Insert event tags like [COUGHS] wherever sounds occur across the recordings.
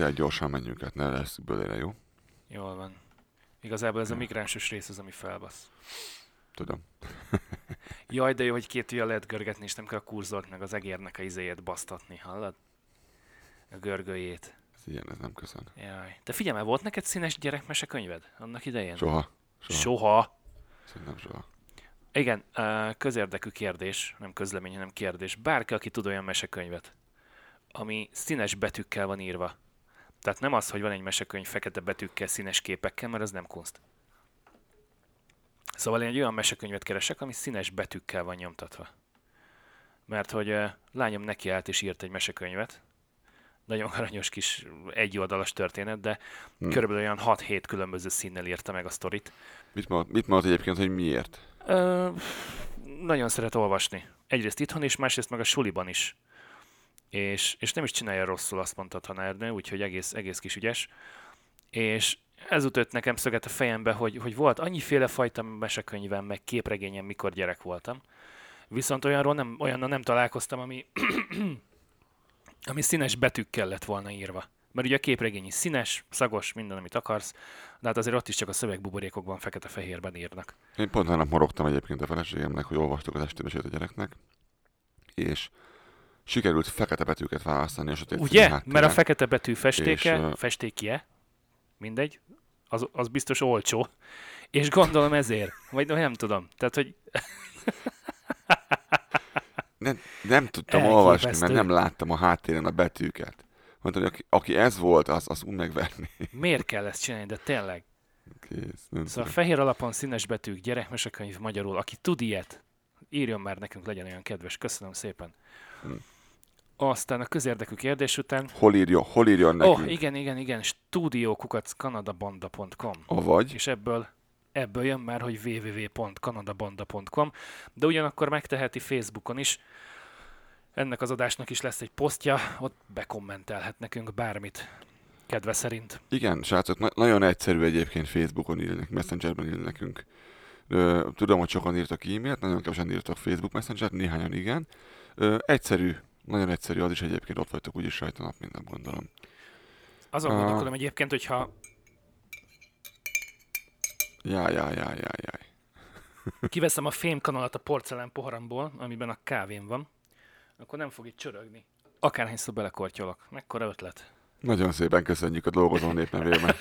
Tényleg gyorsan menjünk át, ne lesz bölére, jó? Jól van. Igazából ez a migránsos rész az, ami felbasz. Tudom. [LAUGHS] Jaj, de jó, hogy két ujjal lehet görgetni, és nem kell a kurzort meg az egérnek a izéjét basztatni, hallod? A görgőjét. Ez ilyen, ez nem köszön. Jaj. De figyelj, volt neked színes gyerekmese könyved annak idején? Soha. Soha. Soha. Szerintem soha. Igen, közérdekű kérdés, nem közlemény, hanem kérdés. Bárki, aki tud olyan mesekönyvet, ami színes betűkkel van írva. Tehát nem az, hogy van egy mesekönyv fekete betűkkel, színes képekkel, mert az nem kunst. Szóval én egy olyan mesekönyvet keresek, ami színes betűkkel van nyomtatva. Mert hogy ö, lányom nekiállt és írt egy mesekönyvet, nagyon aranyos kis egyoldalas történet, de Hm. hmm. körülbelül olyan 6-7 különböző színnel írta meg a sztorit. Mit mondod, mit mondod egyébként, hogy miért? Ö, nagyon szeret olvasni. Egyrészt itthon is, másrészt meg a suliban is. És, és nem is csinálja rosszul, azt mondta tanárnő, úgyhogy egész, egész kis ügyes. És ez ütött nekem szöget a fejembe, hogy, hogy volt annyiféle fajta mesekönyvem, meg képregényem, mikor gyerek voltam. Viszont olyanról nem, olyannal nem találkoztam, ami, [CLEARS THROAT] ami színes betűkkel lett volna írva. Mert ugye a képregény is színes, szagos, minden, amit akarsz, de hát azért ott is csak a szövegbuborékokban fekete-fehérben írnak. Én pont nap morogtam egyébként a feleségemnek, hogy olvastuk az estébesét a gyereknek, és sikerült fekete betűket választani a sötét Ugye? Mert a fekete betű festéke, És, festékje, mindegy, az, az biztos olcsó. És gondolom ezért. Vagy nem tudom. Tehát, hogy [LAUGHS] nem, nem tudtam Elképesztő. olvasni, mert nem láttam a háttéren a betűket. Mondtam, hogy aki, aki ez volt, az, az úgy megverni. miért kell ezt csinálni, de tényleg. Kész. Nem Szóval fehér alapon színes betűk, gyerekmesekönyv magyarul. Aki tud ilyet, írjon már nekünk, legyen olyan kedves. Köszönöm szépen. Hm. Aztán a közérdekű kérdés után. Hol írja, hol írjon Ó, nekünk? oh, igen, igen, igen. Studiokukackanadabanda.com Avagy, és ebből, ebből jön már, hogy www.kanadabanda.com, de ugyanakkor megteheti Facebookon is. Ennek az adásnak is lesz egy posztja, ott bekommentelhet nekünk bármit, kedve szerint. igen, srácok, na- nagyon egyszerű egyébként Facebookon írni, Messengerben írni nekünk. Ö, tudom, hogy sokan írtak e-mailt, nagyon kevesen írtak Facebook Messenger, néhányan igen. Ö, egyszerű, nagyon egyszerű, az is egyébként ott vagytok úgyis rajta nap, minden gondolom. Azon Ah. gondolkodom egyébként, hogyha Jaj, jaj, jaj, jaj, jaj. [LAUGHS] kiveszem a fémkanalat a porcelán poharamból, amiben a kávém van, akkor nem fog itt csörögni. Akárhányszor belekortyolok. Mekkora ötlet. Nagyon szépen köszönjük a dolgozó nép nevében.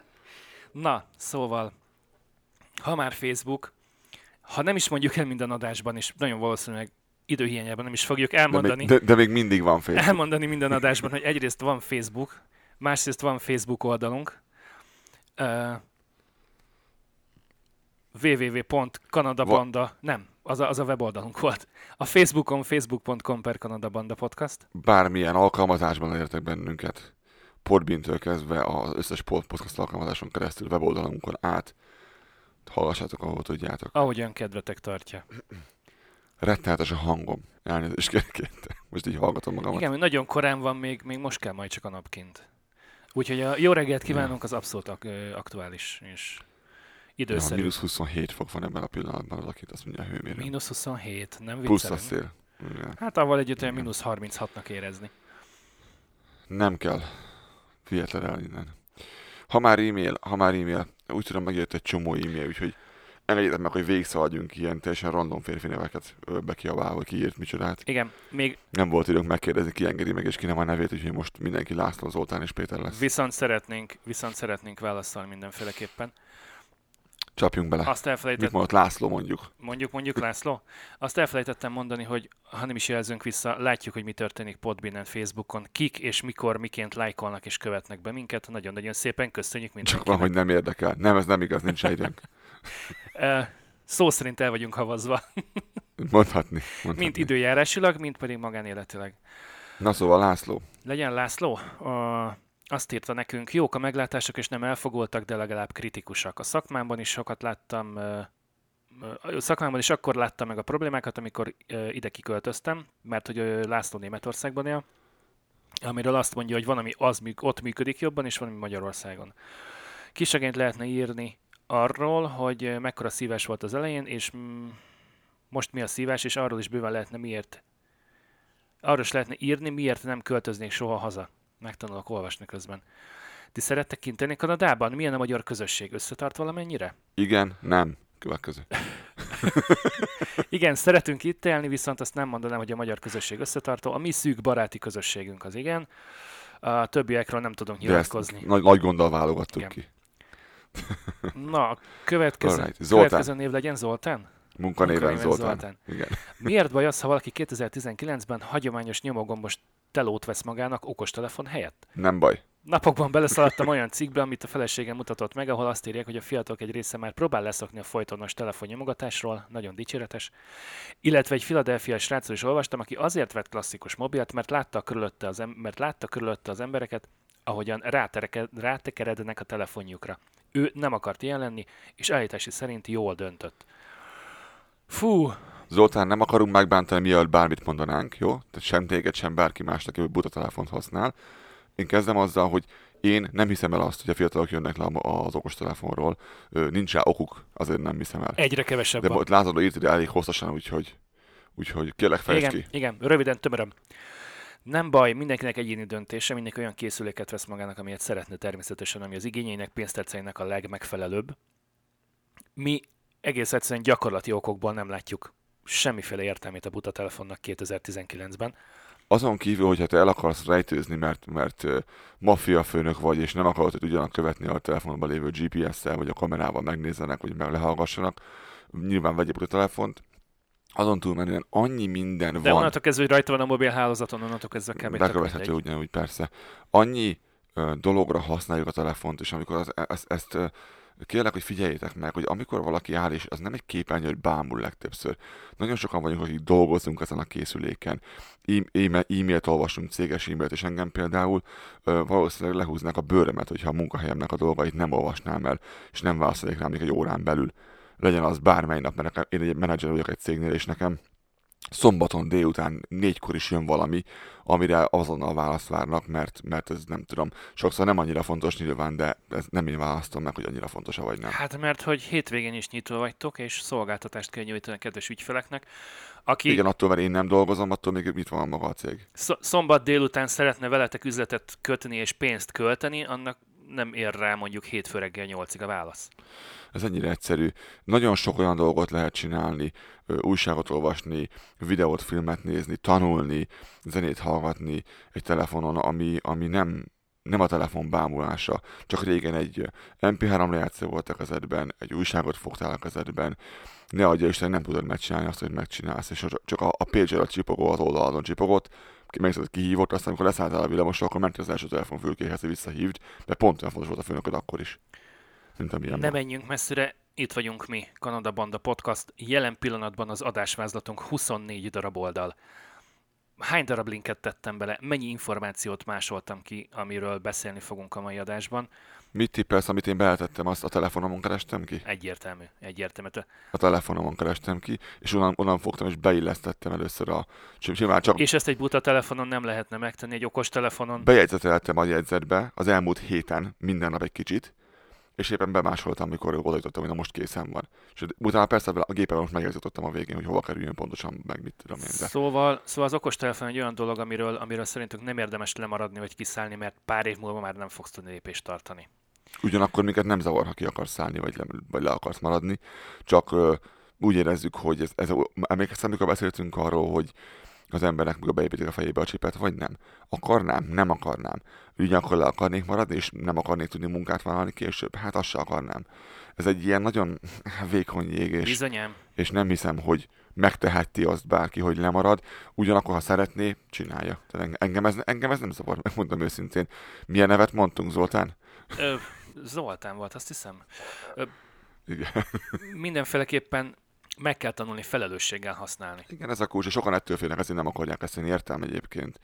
[LAUGHS] Na, szóval, ha már Facebook, ha nem is mondjuk el minden adásban, és nagyon valószínűleg időhiányában nem is fogjuk De elmondani, még, de, de még mindig van Facebook. elmondani minden adásban, hogy egyrészt van Facebook, másrészt van Facebook oldalunk, uh, www.kanadabanda, nem, az a, az a weboldalunk volt. A Facebookon facebook.com per Kanadabanda podcast. Bármilyen alkalmazásban elértek bennünket. Podbintől kezdve az összes pod- podcast alkalmazáson keresztül weboldalunkon át. Hallgassátok, ahol tudjátok. Ahogyan kedvetek tartja. Rettenetes a hangom. Elnézést kérek. Most így hallgatom magamat. Igen, nagyon korán van, még, még most kell majd csak a napkint. Úgyhogy a jó reggelt kívánunk, az abszolút aktuális és Ja, időszerű. mínusz 27 fok van ebben a pillanatban, az akit azt mondja a hőmérő. Mínusz 27, nem Plusz a viccelünk. szél. Igen. Hát avval együtt olyan mínusz 36-nak érezni. Nem kell. Fiatlan el innen. Ha már e-mail, ha már e-mail, úgy tudom megjött egy csomó e-mail, úgyhogy engedjétek meg, hogy végigszaladjunk ilyen teljesen random férfi neveket bekiabálva, hogy ki írt micsodát. Igen, még Nem volt időnk megkérdezni, ki engedi meg és ki nem a nevét, úgyhogy most mindenki László, Zoltán és Péter lesz. viszont szeretnénk, viszont szeretnénk válaszolni mindenféleképpen. Csapjunk bele. Azt Mit elfelejtettem, mondott László mondjuk? mondjuk, mondjuk László, azt elfelejtettem mondani, hogy ha nem is jelzünk vissza, látjuk, hogy mi történik Podbinen, Facebookon, kik és mikor, miként lájkolnak és követnek be minket. Nagyon-nagyon szépen köszönjük Csak mindenkinek. van, hogy nem érdekel. Nem, ez nem igaz, nincs [LAUGHS] időnk. Szó szerint el vagyunk havazva, Mondhatni. mondhatni. mint időjárásilag, mint pedig magánéletileg. Na szóval László. Legyen László, a, azt írta nekünk, jók a meglátások, és nem elfogultak, de legalább kritikusak. A szakmámban is sokat láttam, a szakmámban is akkor láttam meg a problémákat, amikor ide kiköltöztem, mert hogy László Németországban él, amiről azt mondja, hogy van, ami az, ott működik jobban, és van, ami Magyarországon. Kisegényt lehetne írni arról, hogy mekkora szívás volt az elején, és mm, most mi a szívás, és arról is bőven lehetne miért arról is lehetne írni, miért nem költöznék soha haza. Megtanulok olvasni közben. Ti szerettek kint élni Kanadában? Milyen a magyar közösség? Összetart valamennyire? Igen, nem. Következő. [LAUGHS] Igen, szeretünk itt élni, viszont azt nem mondanám, hogy a magyar közösség összetartó. A mi szűk baráti közösségünk az igen. A többiekről nem tudunk nyilatkozni. nagy, nagy gonddal válogattuk Igen. ki. Na, a következő, Alright, Zoltán. következő név legyen Zoltán? Munkanéven Munkanéven Zoltán. Zoltán. Igen. Miért baj az, ha valaki 2019-ben hagyományos nyomogombos telót vesz magának okostelefon helyett? Nem baj. Napokban beleszaladtam olyan cikkbe, amit a feleségem mutatott meg, ahol azt írják, hogy a fiatalok egy része már próbál leszokni a folytonos telefonnyomogatásról, nagyon dicséretes. Illetve egy filadelfiai srácról is olvastam, aki azért vett klasszikus mobilt, mert látta körülötte az, em- mert látta körülötte az embereket, ahogyan rátereke- rátekerednek a telefonjukra. Ő nem akart ilyen lenni, és állítási szerint jól döntött. Fú, Zoltán, nem akarunk megbántani, mielőtt bármit mondanánk, jó? Tehát sem téged, sem bárki más, aki buta telefont használ. Én kezdem azzal, hogy én nem hiszem el azt, hogy a fiatalok jönnek le az okostelefonról. Nincs rá okuk, azért nem hiszem el. egyre kevesebb De van. látod, hogy írtad elég hosszasan, úgyhogy, úgyhogy kérlek fejtsd Igen, ki. igen, röviden, tömöröm. Nem baj, mindenkinek egyéni döntése, mindenki olyan készüléket vesz magának, amilyet szeretne természetesen, ami az igényeinek, pénzterceinek a legmegfelelőbb. Mi egész egyszerűen gyakorlati okokból nem látjuk semmiféle értelmét a buta telefonnak 2019-ben. Azon kívül, hogyha te el akarsz rejtőzni, mert, mert maffia főnök vagy, és nem akarod, hogy tudjanak követni a telefonban lévő GPS-szel, vagy a kamerával megnézzenek, vagy meg lehallgassanak, nyilván vegyél a telefont. Azon túlmenően annyi minden De van. onnantól kezdve, hogy rajta van a mobil hálózaton, onnantól kezdve kb. bekövethető ugyanúgy, persze. Annyi ö, dologra használjuk a telefont, és amikor az, ezt, ezt ö, kérlek, hogy figyeljétek meg, hogy amikor valaki áll, és az nem egy képernyő, hogy bámul legtöbbször. Nagyon sokan vagyunk, akik dolgozunk ezen a készüléken. E- e- e-mailt olvasunk, céges e-mailt, és engem például ö, valószínűleg lehúznák a bőrömet, hogyha a munkahelyemnek a dolgait nem olvasnám el, és nem válaszolik rám még egy órán belül. Legyen az bármely nap, mert nekem, én egy menedzser vagyok egy cégnél, és nekem szombaton délután négykor is jön valami, amire azonnal választ várnak, mert, mert ez nem tudom, sokszor nem annyira fontos nyilván, de ez nem én választom meg, hogy annyira fontos vagy nem. Hát mert hogy hétvégén is nyitva vagytok, és szolgáltatást kell nyújtani a kedves ügyfeleknek, aki Igen, attól, mert én nem dolgozom, attól még mit van maga a cég. sz- szombat délután szeretne veletek üzletet kötni és pénzt költeni, annak nem ér rá mondjuk hétfő reggel nyolcig a válasz. Ez ennyire egyszerű. Nagyon sok olyan dolgot lehet csinálni, újságot olvasni, videót, filmet nézni, tanulni, zenét hallgatni egy telefonon, ami, ami nem, nem a telefon bámulása. Csak régen egy MP3 lejátszó volt a kezedben, egy újságot fogtál a kezedben, ne adja Isten, nem tudod megcsinálni azt, hogy megcsinálsz, és csak a, a pager a csipogó az oldalon csipogott, megszedett kihívott, aztán amikor leszálltál a villamosra, akkor mentél az első telefonfülkéhez, hogy visszahívd, de pont olyan fontos volt a főnököd akkor is. Mint amilyen Ne ma. menjünk messzire, itt vagyunk mi, Kanada Banda Podcast. Jelen pillanatban az adásvázlatunk 24 darab oldal. Hány darab linket tettem bele, mennyi információt másoltam ki, amiről beszélni fogunk a mai adásban? Mit tippelsz, amit én beletettem, azt a telefonomon kerestem ki? Egyértelmű, egyértelmű. A telefonomon kerestem ki, és onnan, onnan fogtam, és beillesztettem először a... sim- Simán csak És ezt egy buta telefonon nem lehetne megtenni, egy okos telefonon. bejegyzeteltem a jegyzetbe az elmúlt héten minden nap egy kicsit, és éppen bemásoltam, amikor odaítottam, hogy na most készen van. És utána persze a gépen most megjegyzettem a végén, hogy hova kerüljön pontosan, meg mit tudom én. De Szóval, szóval az okostelefon egy olyan dolog, amiről, amiről szerintünk nem érdemes lemaradni vagy kiszállni, mert pár év múlva már nem fogsz tudni lépést tartani. Ugyanakkor minket nem zavar, ha ki akarsz szállni, vagy le, vagy le akarsz maradni, csak ö, úgy érezzük, hogy ez, ez emlékeztem, amikor beszéltünk arról, hogy az embernek meg beépítik a fejébe a csipet, vagy nem. Akarnám, nem akarnám. Ugyanakkor le akarnék maradni, és nem akarnék tudni munkát vállalni később. Hát azt se akarnám. Ez egy ilyen nagyon [LAUGHS] vékony jég, és, Bizonyám. és nem hiszem, hogy megteheti azt bárki, hogy lemarad. Ugyanakkor, ha szeretné, csinálja. Tehát enge- engem ez, engem ez nem zavar, megmondom őszintén. Milyen nevet mondtunk, Zoltán? Ö, Zoltán volt, azt hiszem. Igen. Mindenféleképpen meg kell tanulni felelősséggel használni. Igen, ez a kulcs, és sokan ettől félnek, ezért nem akarják ezt, én értem egyébként.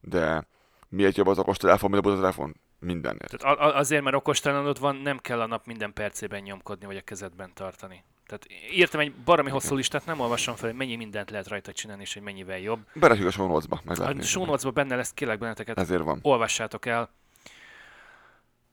De miért jobb az okos telefon, mint a telefon? Mindenért. Tehát azért, mert okostelenod van, nem kell a nap minden percében nyomkodni, vagy a kezedben tartani. Tehát írtam egy baromi hosszú listát, nem olvasom fel, hogy mennyi mindent lehet rajta csinálni, és hogy mennyivel jobb. Berakjuk a show notes-ba, A show benne lesz, kérlek benneteket, Ezért van. olvassátok el.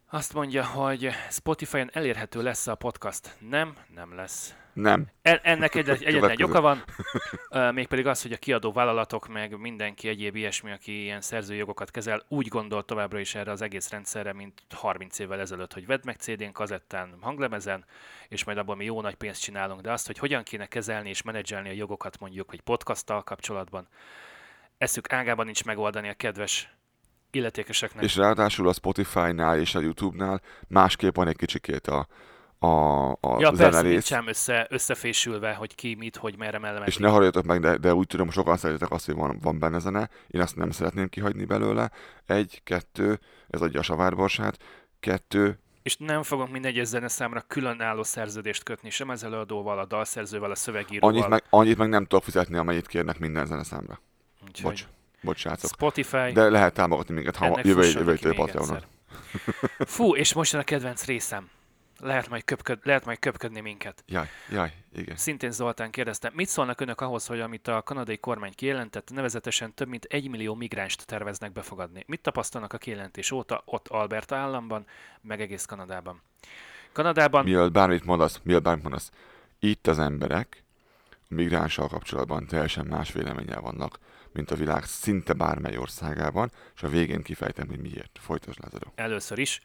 Azt mondja, hogy Spotify-on elérhető lesz a podcast. Nem, nem lesz. Nem. En- ennek egy, egyetlen egy oka van, [LAUGHS] mégpedig az, hogy a kiadó vállalatok, meg mindenki egyéb ilyesmi, aki ilyen szerzői jogokat kezel, úgy gondol továbbra is erre az egész rendszerre, mint 30 évvel ezelőtt, hogy vedd meg CD-n, kazettán, hanglemezen, és majd abból mi jó nagy pénzt csinálunk. De azt, hogy hogyan kéne kezelni és menedzselni a jogokat mondjuk, hogy podcasttal kapcsolatban, eszük ágában nincs megoldani a kedves illetékeseknek. És ráadásul a Spotify-nál és a YouTube-nál másképp van egy kicsikét a, a, a ja, persze, nincs össze, összefésülve, hogy ki, mit, hogy merre mellemedik. És ne halljatok meg, de, de úgy tudom, sokan szeretitek azt, hogy van, van benne zene. Én azt nem szeretném kihagyni belőle. Egy, kettő, ez adja a savárborsát. Kettő, És nem fogunk mindegy zeneszámra különálló szerződést kötni, sem az előadóval, a dalszerzővel, a szövegíróval. annyit meg, annyit meg nem tudok fizetni, amennyit kérnek minden zeneszámra. Úgyhogy Bocs, bocs srácok. Spotify, De lehet támogatni minket, ha jövő, jövő Patreonon. Fú, és most jön a kedvenc részem. Lehet majd, köpköd, lehet majd köpködni minket. Jaj, jaj, igen. Szintén Zoltán kérdezte, mit szólnak önök ahhoz, hogy amit a kanadai kormány kijelentett, nevezetesen több mint egy millió migránst terveznek befogadni? Mit tapasztalnak a kijelentés óta ott Alberta államban, meg egész Kanadában? Kanadában Mielőtt bármit mondasz, mielőtt bármit mondasz, itt az emberek a migránssal kapcsolatban teljesen más véleménnyel vannak, mint a világ szinte bármely országában, és a végén kifejtem, hogy miért. Folytasd, Lázadó. először is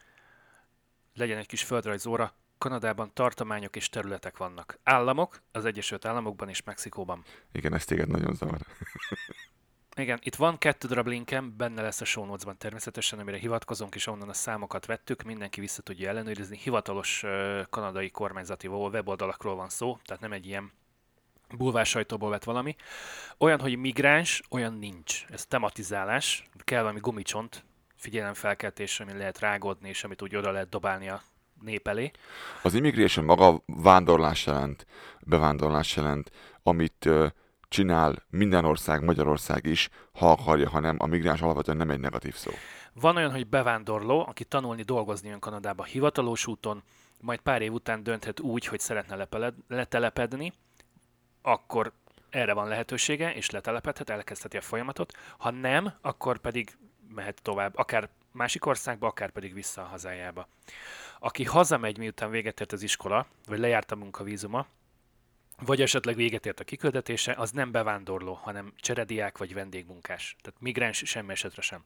legyen egy kis földrajzóra, Kanadában tartományok és területek vannak. Államok, az Egyesült Államokban és Mexikóban. Igen, ez téged nagyon zavar. Igen, itt van kettő darab linkem, benne lesz a show notes-ban természetesen, amire hivatkozunk, és onnan a számokat vettük, mindenki vissza tudja ellenőrizni. Hivatalos ö, kanadai kormányzati weboldalakról van szó, tehát nem egy ilyen bulvár sajtóból vett valami. Olyan, hogy migráns, olyan nincs. Ez tematizálás, kell valami gumicsont, figyelemfelkeltés, ami lehet rágódni, és amit úgy oda lehet dobálni a nép elé. Az immigration maga vándorlás jelent, bevándorlás jelent, amit ö, csinál minden ország, Magyarország is, ha akarja, ha nem, a migráns alapvetően nem egy negatív szó. Van olyan, hogy bevándorló, aki tanulni, dolgozni jön Kanadába hivatalos úton, majd pár év után dönthet úgy, hogy szeretne lepeled, letelepedni, akkor erre van lehetősége, és letelepedhet, elkezdheti a folyamatot. Ha nem, akkor pedig mehet tovább, akár másik országba, akár pedig vissza a hazájába. Aki hazamegy, miután véget ért az iskola, vagy lejárt a munkavízuma, vagy esetleg véget ért a kiküldetése, az nem bevándorló, hanem cserediák vagy vendégmunkás. Tehát migráns semmi esetre sem.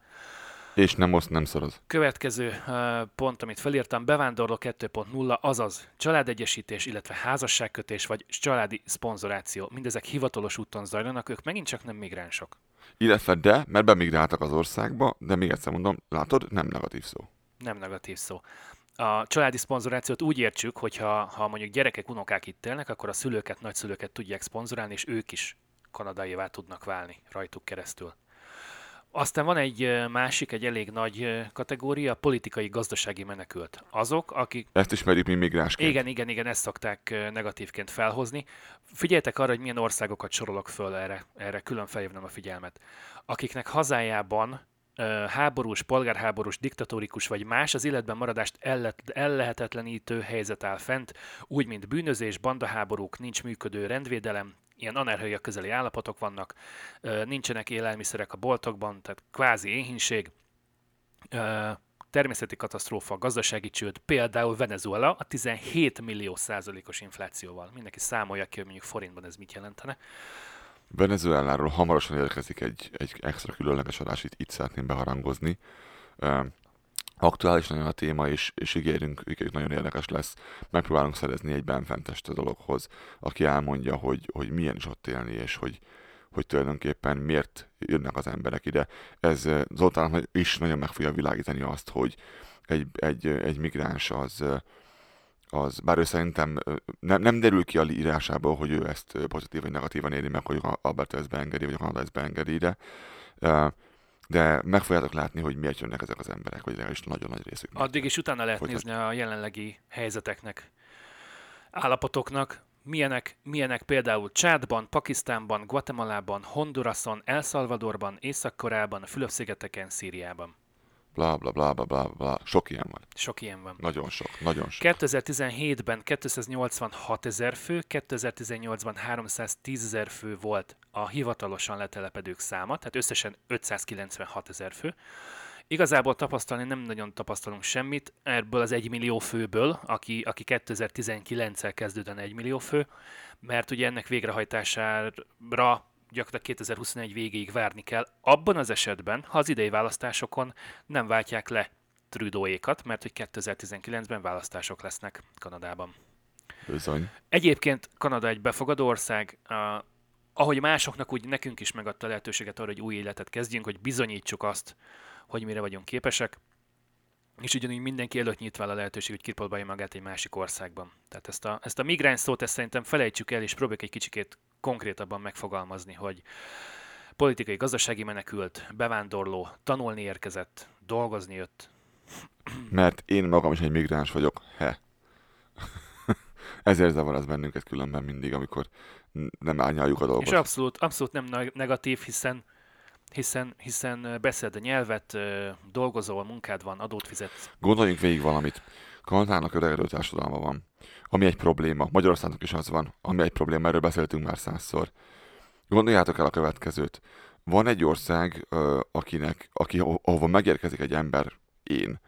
És nem oszt, nem szoroz. Következő uh, pont, amit felírtam, bevándorló 2.0, azaz családegyesítés, illetve házasságkötés vagy családi szponzoráció. Mindezek hivatalos úton zajlanak, ők megint csak nem migránsok. Illetve de, mert bemigráltak az országba, de még egyszer mondom, látod, nem negatív szó. Nem negatív szó. A családi szponzorációt úgy értsük, hogy ha, ha mondjuk gyerekek, unokák itt élnek, akkor a szülőket, nagyszülőket tudják szponzorálni, és ők is kanadaivá tudnak válni rajtuk keresztül. Aztán van egy másik, egy elég nagy kategória, a politikai-gazdasági menekült. Azok, akik Ezt ismerjük mi migránsként. Igen, igen, igen, ezt szokták negatívként felhozni. Figyeljetek arra, hogy milyen országokat sorolok föl erre, erre külön felhívnám a figyelmet. Akiknek hazájában háborús, polgárháborús, diktatórikus vagy más az életben maradást elle- ellehetetlenítő helyzet áll fent, úgy, mint bűnözés, bandaháborúk, nincs működő rendvédelem, ilyen anerhője közeli állapotok vannak, nincsenek élelmiszerek a boltokban, tehát kvázi éhínség, természeti katasztrófa, gazdasági csőd, például Venezuela a 17 millió százalékos inflációval. Mindenki számolja ki, hogy mondjuk forintban ez mit jelentene. Venezueláról hamarosan érkezik egy, egy extra különleges adás, itt, itt szeretném beharangozni. Aktuális nagyon a téma, és, és ígérünk, ígérünk, nagyon érdekes lesz. Megpróbálunk szerezni egy benfentest a dologhoz, aki elmondja, hogy, hogy milyen is ott élni, és hogy, hogy tulajdonképpen miért jönnek az emberek ide. Ez ö, Zoltán is nagyon meg fogja világítani azt, hogy egy, egy, egy migráns az, ö, az, bár ő szerintem ö, nem, nem derül ki a írásából, hogy ő ezt pozitív vagy negatívan éri meg, hogy Alberta ezt beengedi, vagy Kanada ezt beengedi ide, Ö, de meg fogjátok látni, hogy miért jönnek ezek az emberek, vagy legalábbis nagyon nagy részük. Addig is utána lehet Folytasd. nézni a jelenlegi helyzeteknek, állapotoknak, milyenek, milyenek például Csádban, Pakisztánban, Guatemalában, Hondurason, El Salvadorban, Észak-Koreában, Fülöp-szigeteken, Szíriában. Bla bla bla bla bla bla. Sok ilyen van. Sok ilyen van. Nagyon sok, nagyon sok. 2017-ben 286 ezer fő, 2018-ban 310 ezer fő volt a hivatalosan letelepedők száma, tehát összesen 596 ezer fő, Igazából tapasztalni nem nagyon tapasztalunk semmit ebből az egymillió főből, aki, aki 2019-el kezdődően egymillió fő, mert ugye ennek végrehajtására gyakorlatilag 2021 végéig várni kell, abban az esetben, ha az idei választásokon nem váltják le Trudeauékat, mert hogy 2019-ben választások lesznek Kanadában. Bizony. Egyébként Kanada egy befogadó ország, uh, ahogy másoknak, úgy nekünk is megadta lehetőséget arra, hogy új életet kezdjünk, hogy bizonyítsuk azt, hogy mire vagyunk képesek, és ugyanúgy mindenki előtt nyitva a lehetőség, hogy kirpolbálja magát egy másik országban. Tehát ezt a, ezt a migráns szót ezt szerintem felejtsük el, és próbáljuk egy kicsikét konkrétabban megfogalmazni, hogy politikai, gazdasági menekült, bevándorló, tanulni érkezett, dolgozni jött. Mert én magam is egy migráns vagyok. He. [LAUGHS] Ezért zavar az bennünket különben mindig, amikor nem árnyaljuk a dolgot. És abszolút, abszolút nem negatív, hiszen hiszen, hiszen beszéld a nyelvet, dolgozol, munkád van, adót fizetsz. Gondoljunk végig valamit. Kanadának öregedő társadalma van, ami egy probléma. Magyarországnak is az van, ami egy probléma, erről beszéltünk már százszor. Gondoljátok el a következőt. Van egy ország, akinek, aki, ahova megérkezik egy ember, én,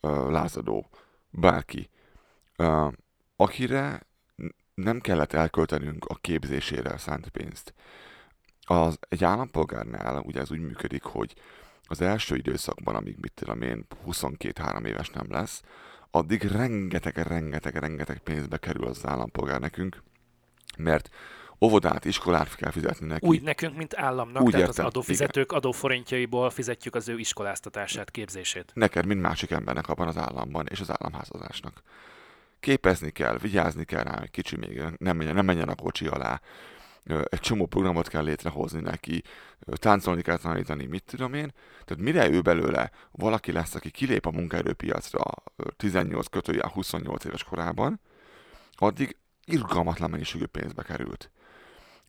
lázadó, bárki, akire nem kellett elköltenünk a képzésére szánt pénzt. Az, egy állampolgárnál ugye ez úgy működik, hogy az első időszakban, amíg mit tudom én, 22-3 éves nem lesz, addig rengeteg, rengeteg, rengeteg pénzbe kerül az állampolgár nekünk, mert óvodát, iskolát kell fizetni neki. Úgy nekünk, mint államnak, Úgy tehát értem, az adófizetők igen. adóforintjaiból fizetjük az ő iskoláztatását, képzését. Neked, mint másik embernek abban az államban, és az államházazásnak. Képezni kell, vigyázni kell rá, hogy kicsi még nem menjen, nem menjen a kocsi alá, egy csomó programot kell létrehozni neki, táncolni kell tanítani, mit tudom én. Tehát mire ő belőle valaki lesz, aki kilép a munkaerőpiacra 18 kötőjel 28 éves korában, addig irgalmatlan mennyiségű pénzbe került.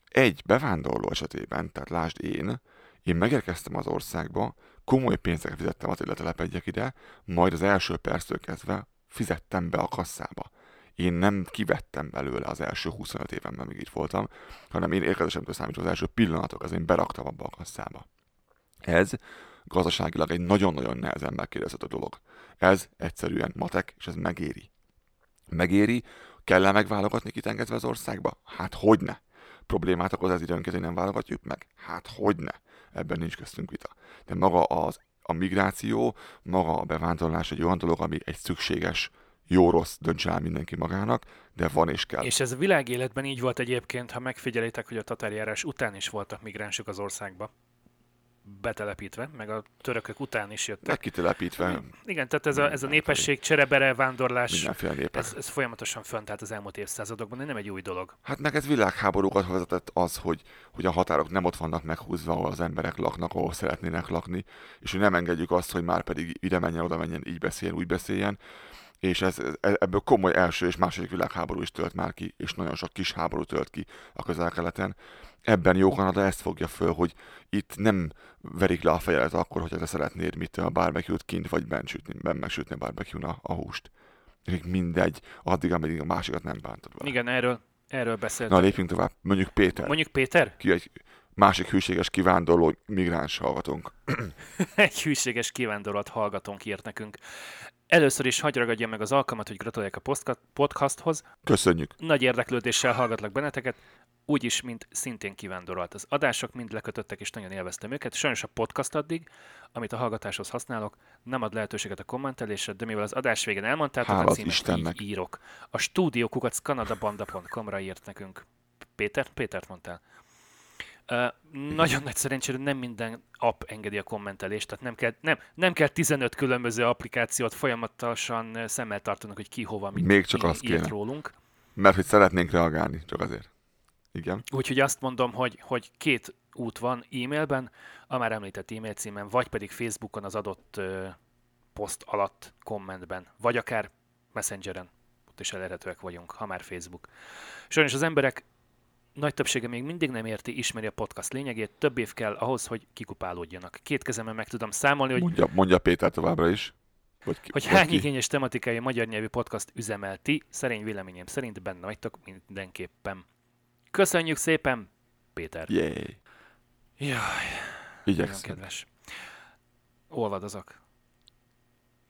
Egy bevándorló esetében, tehát lásd én, én megérkeztem az országba, komoly pénzeket fizettem azért, hogy letelepedjek ide, majd az első perctől kezdve fizettem be a kasszába én nem kivettem belőle az első 25 évemben, még így voltam, hanem én érkezesemtől számítva az első pillanatok, az én beraktam abba a kasszába. Ez gazdaságilag egy nagyon-nagyon nehezen megkérdezhető dolog. Ez egyszerűen matek, és ez megéri. Megéri, kell-e megválogatni kitengezve az országba? Hát hogyne. Problémát okoz ez időnként, hogy nem válogatjuk meg? Hát hogyne. Ebben nincs köztünk vita. De maga az, a migráció, maga a bevándorlás egy olyan dolog, ami egy szükséges jó-rossz döntse el mindenki magának, de van és kell. És ez a világéletben így volt egyébként, ha megfigyelitek, hogy a tatárjárás után is voltak migránsok az országba betelepítve, meg a törökök után is jöttek. Megkitelepítve. Igen, tehát ez a, ez a népesség cserebere, vándorlás, Mindenféle népek. Ez, ez folyamatosan fönt állt az elmúlt évszázadokban, de nem egy új dolog. Hát meg ez világháborúkat vezetett az, hogy, hogy a határok nem ott vannak meghúzva, ahol az emberek laknak, ahol szeretnének lakni, és hogy nem engedjük azt, hogy már pedig ide menjen, oda menjen, így beszéljen, úgy beszéljen, és ez, ebből komoly első és második világháború is tölt már ki, és nagyon sok kis háború tölt ki a közel-keleten. Ebben jó Kanada ezt fogja föl, hogy itt nem verik le a fejelet akkor, hogyha te szeretnéd mit a barbecue-t kint vagy bent sütni, bent megsütni a barbecue a, a húst. És mindegy, addig, ameddig a másikat nem bántod vele. Igen, erről, erről beszéltem. Na, lépjünk tovább. Mondjuk Péter. Mondjuk Péter? Ki egy másik hűséges kivándorló migráns hallgatónk. egy hűséges kivándorlat hallgatónk írt nekünk. Először is hagy ragadjam meg az alkalmat, hogy gratuláljak a podcasthoz. Köszönjük. Nagy érdeklődéssel hallgatlak benneteket, úgyis, mint szintén kivándorolt. Az adások mind lekötöttek, és nagyon élveztem őket. Sajnos a podcast addig, amit a hallgatáshoz használok, nem ad lehetőséget a kommentelésre, de mivel az adás végén elmondtátok, a címet Istennek. így írok. A stúdiókukat kanadabanda.com-ra írt nekünk. Péter? Pétert mondtál. Nagyon nagy szerencsére nem minden app engedi a kommentelést, tehát nem kell, nem, nem kell 15 különböző applikációt folyamatosan szemmel tartanak, hogy ki hova mit Még csak azt kéne. rólunk. Mert hogy szeretnénk reagálni, csak azért. Igen. Úgyhogy azt mondom, hogy, hogy két út van e-mailben, a már említett e-mail címen, vagy pedig Facebookon az adott uh, poszt alatt kommentben, vagy akár Messengeren, ott is elérhetőek vagyunk, ha már Facebook. Sajnos az emberek nagy többsége még mindig nem érti, ismeri a podcast lényegét, több év kell ahhoz, hogy kikupálódjanak. Két kezemben meg tudom számolni, hogy... Mondja, mondja Péter továbbra is. Vagy ki, hogy hány igényes tematikai magyar nyelvű podcast üzemelti, szerény véleményem szerint benne vagytok mindenképpen. Köszönjük szépen, Péter! Yay! Jaj, Igyekszem. kedves. olvadozok.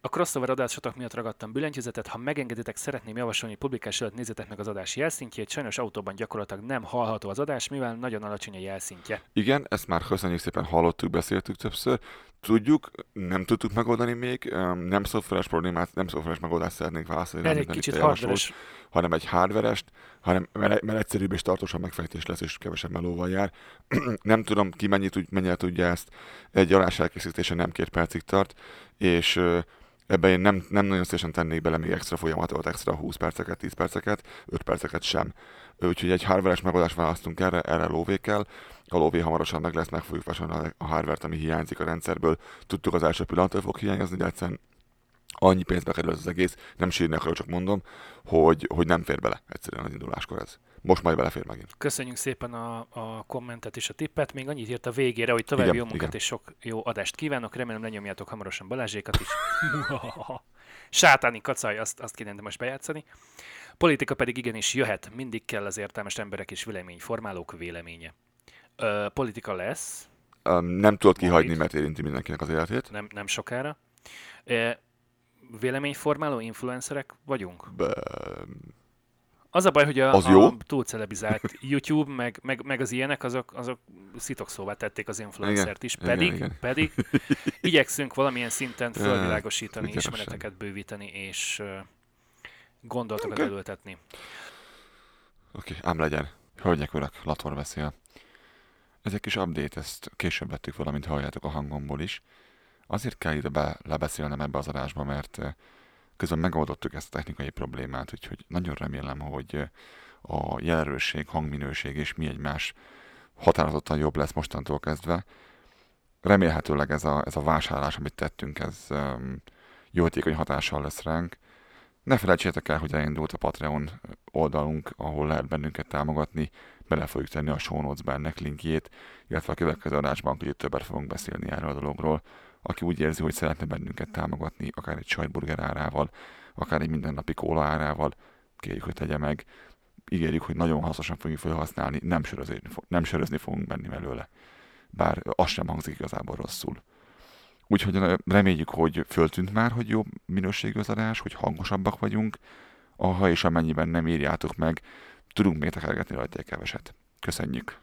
A crossover adásotok miatt ragadtam billentyűzetet, ha megengeditek, szeretném javasolni, hogy publikás előtt nézzétek meg az adás jelszintjét. Sajnos autóban gyakorlatilag nem hallható az adás, mivel nagyon alacsony a jelszintje. Igen, ezt már köszönjük szépen, hallottuk, beszéltük többször. Tudjuk, nem tudtuk megoldani még, nem szoftveres problémát, nem szoftveres megoldást szeretnénk válaszolni, Ez nem egy kicsit hardveres. hanem egy hardverest, hanem mert, mert egyszerűbb és tartósabb megfejtés lesz, és kevesebb melóval jár. [CLEARS THROAT] nem tudom, ki mennyit, mennyire tudja ezt. Egy alás elkészítése nem két percig tart, és ebben én nem, nem nagyon szívesen tennék bele még extra folyamatot, extra 20 perceket, 10 perceket, 5 perceket sem. Úgyhogy egy hardveres megoldást választunk erre, erre lóvé kell. A lóvé hamarosan meg lesz, meg fogjuk vásárolni a hardvert, ami hiányzik a rendszerből. Tudtuk az első pillanattól fog hiányozni, de egyszerűen annyi pénzbe kerül ez az egész, nem sírni akarok, csak mondom, hogy, hogy nem fér bele egyszerűen az induláskor ez. Most majd belefér megint. Köszönjük szépen a, a kommentet és a tippet. Még annyit írt a végére, hogy további Igen, jó munkát igen. és sok jó adást kívánok. Remélem lenyomjátok hamarosan Balázsékat is. [LAUGHS] Sátáni kacaj, azt, azt kéne most bejátszani. Politika pedig igenis jöhet, mindig kell az értelmes emberek és véleményformálók véleménye. Ö, politika lesz, Um, nem tudod kihagyni, Majd. mert érinti mindenkinek az életét. nem, nem sokára. Ö, véleményformáló influencerek vagyunk. Be, Az a baj, hogy a, Az jó? a túlcelebizált [LAUGHS] YouTube, meg, meg, meg az ilyenek, azok, azok szitokszóvá tették az influencert is, igen, pedig, igen. pedig [LAUGHS] igyekszünk valamilyen szinten fölvilágosítani, ismereteket bővíteni, és gondolatokat Oké. előtetni. Oké, ám legyen. Hölgyek, urak, Lator beszél. Ez egy kis update, ezt később vettük valamint halljátok a hangomból is. Azért kell ide be, lebeszélnem ebbe az adásba, mert közben megoldottuk ezt a technikai problémát, úgyhogy nagyon remélem, hogy a jelerősség, hangminőség és mi egymás határozottan jobb lesz mostantól kezdve. Remélhetőleg ez a, ez a vásárlás, amit tettünk, ez um, jótékony hatással lesz ránk. Ne felejtsétek el, hogy elindult a Patreon oldalunk, ahol lehet bennünket támogatni. Bele fogjuk tenni a show ennek linkjét, illetve a következő adásban kicsit többet fogunk beszélni erről a dologról. Aki úgy érzi, hogy szeretne bennünket támogatni, akár egy sajtburger árával, akár egy mindennapi kóla árával, kérjük, hogy tegye meg. Ígérjük, hogy nagyon hasznosan fogjuk felhasználni, nem sörözni, nem sörözni fogunk benni belőle. Bár az sem hangzik igazából rosszul. Úgyhogy reméljük, hogy föltűnt már, hogy jó minőségű az adás, hogy hangosabbak vagyunk, ha és amennyiben nem írjátok meg, tudunk még tekergetni rajta egy keveset. Köszönjük.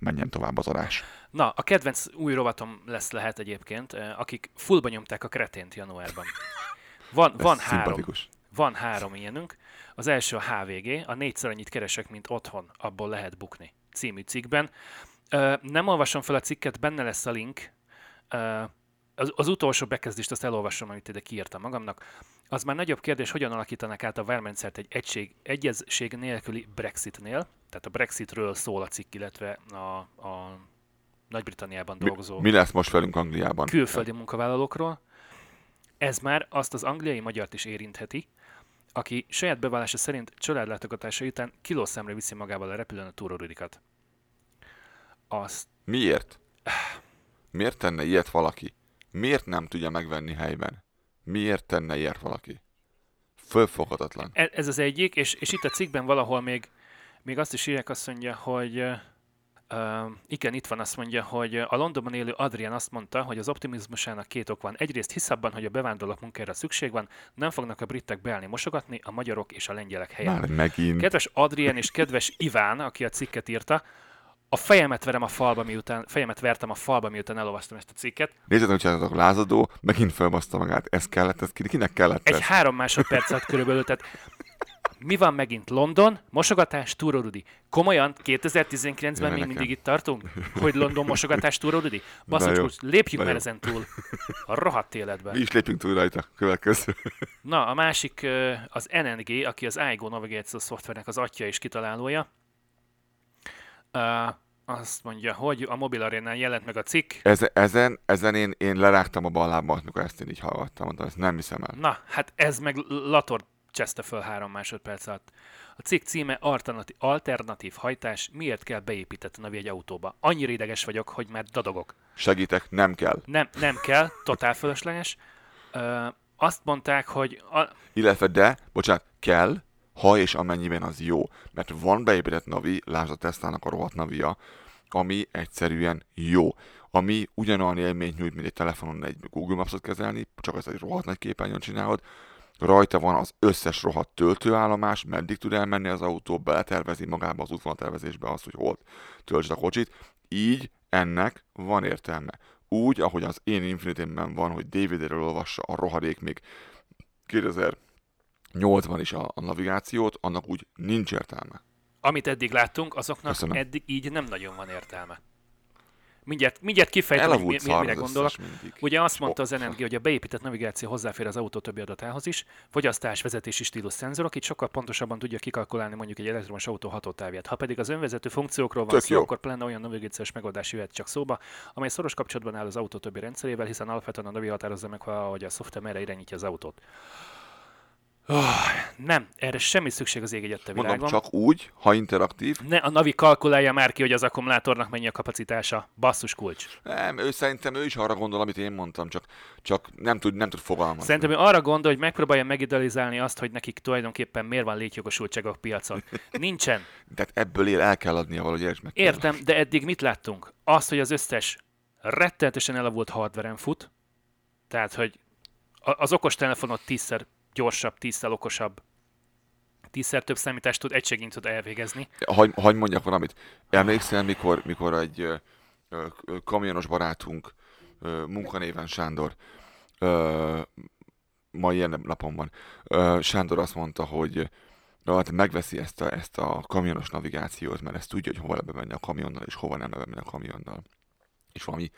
Menjen tovább az adás. Na, a kedvenc új rovatom lesz lehet egyébként, ö, akik fullba nyomták a kretént januárban. Van, van három. Van három ilyenünk. Az első a HVG, a négyszer annyit keresek, mint otthon, abból lehet bukni című cikkben. Ö, nem olvasom fel a cikket, benne lesz a link. Ö, az, az utolsó bekezdést azt elolvasom, amit ide kiírtam magamnak. Az már nagyobb kérdés, hogyan alakítanak át a várrendszert egy egység, egyezség nélküli Brexitnél. Tehát a Brexitről szól a cikk, illetve a, a Nagy-Britanniában dolgozó Mi, mi lesz most velünk Angliában? külföldi munkavállalókról. Ez már azt az angliai magyart is érintheti, aki saját bevallása szerint családlátogatása után kilószámra viszi magával a repülőn a túrorudikat. Azt Miért? Miért tenne ilyet valaki? Miért nem tudja megvenni helyben? Miért tenne ilyet valaki? Fölfoghatatlan. E- Ez az egyik, és, és itt a cikkben valahol még, még azt is írják, azt mondja, hogy Uh, igen, itt van, azt mondja, hogy a Londonban élő Adrian azt mondta, hogy az optimizmusának két ok van. Egyrészt hisz abban, hogy a bevándorlók munkára szükség van, nem fognak a britek beállni mosogatni, a magyarok és a lengyelek helyett. Már megint. Kedves Adrien és kedves Iván, aki a cikket írta, a fejemet verem a falba, miután, fejemet vertem a falba, miután elolvastam ezt a cikket. Nézzétek, hogy csináltatok lázadó, megint felbaszta magát. Ez kellett, ez ki- kinek kellett Egy ez? három másodperc alatt körülbelül, tehát mi van megint London, mosogatás, túrórudi. Komolyan, 2019-ben Jaj, még mindig itt tartunk? Hogy London mosogatás, jó, Basszus, lépjünk már ezen túl. A rohadt életben. Mi is lépünk túl rajta. Következő. Na, a másik az NNG, aki az iGo navigációs szoftvernek az atya és kitalálója. Ö, azt mondja, hogy a mobil arénán jelent meg a cikk. Ezen, ezen, ezen én, én lerágtam a bal lábamat, mikor ezt én így hallgattam. Mondtam, ezt nem hiszem el. Na, hát ez meg Lator cseszte föl három másodperc alatt. A cikk címe alternatív, hajtás, miért kell navi egy autóba. Annyira ideges vagyok, hogy már dadogok. Segítek, nem kell. Nem, nem kell, totál fölösleges. Ö, azt mondták, hogy a, Illetve de, bocsánat, kell, ha és amennyiben az jó. Mert van beépített navi, lásd a Tesla-nak a rohadt navia, ami egyszerűen jó. ami ugyanolyan élményt nyújt, mint egy telefonon egy Google Maps-ot kezelni, csak az egy rohadt nagy képernyőn csinálod, rajta van az összes rohadt töltőállomás, meddig tud elmenni az autó, beletervezi magába az útvonaltervezésbe azt, hogy hol töltsd a kocsit. Így ennek van értelme. Úgy, ahogy az én infinity van, hogy DVD-ről olvassa a rohadék még 2008-ban is a, a navigációt, annak úgy nincs értelme. Amit eddig láttunk, azoknak Köszönöm. eddig így nem nagyon van értelme. Mindjárt, mindjárt kifejtem, hogy mi, mi, mire gondolok. Ugye azt mondta az NMG, hogy a beépített navigáció hozzáfér az autó többi adatához is, fogyasztás, vezetési stílus szenzorok, itt sokkal pontosabban tudja kikalkulálni mondjuk egy elektromos autó hatótávját. Ha pedig az önvezető funkciókról van Tök szó, jó. akkor pláne olyan navigációs megoldás jöhet csak szóba, amely szoros kapcsolatban áll az autó többi rendszerével, hiszen alapvetően a navi határozza meg, hogy a szoftver merre irányítja az autót. Oh, nem, erre semmi szükség az ég egy világon. Mondom, csak úgy, ha interaktív. Ne, a Navi kalkulálja már ki, hogy az akkumulátornak mennyi a kapacitása. Basszus kulcs. Nem, ő szerintem ő is arra gondol, amit én mondtam, csak, csak nem, tud, nem tud fogalmazni. Szerintem ő arra gondol, hogy megpróbálja megidealizálni azt, hogy nekik tulajdonképpen miért van létjogosultság a piacon. [LAUGHS] Nincsen. Tehát ebből él, el kell adnia valahogy, értsd meg. Értem, de eddig mit láttunk? Azt, hogy az összes rettenetesen elavult hardveren fut, tehát, hogy az okos telefonot tízszer gyorsabb, tízszer okosabb, tízszer több számítást tud egységint tud elvégezni. Hagy, hagy mondjak valamit. Emlékszel, mikor, mikor egy ö, ö, kamionos barátunk, ö, munkanéven Sándor, ö, ma ilyen napon van, ö, Sándor azt mondta, hogy hát megveszi ezt a, ezt a kamionos navigációt, mert ezt tudja, hogy hova lehet bemenni a kamionnal, és hova nem lehet bemenni a kamionnal. És valami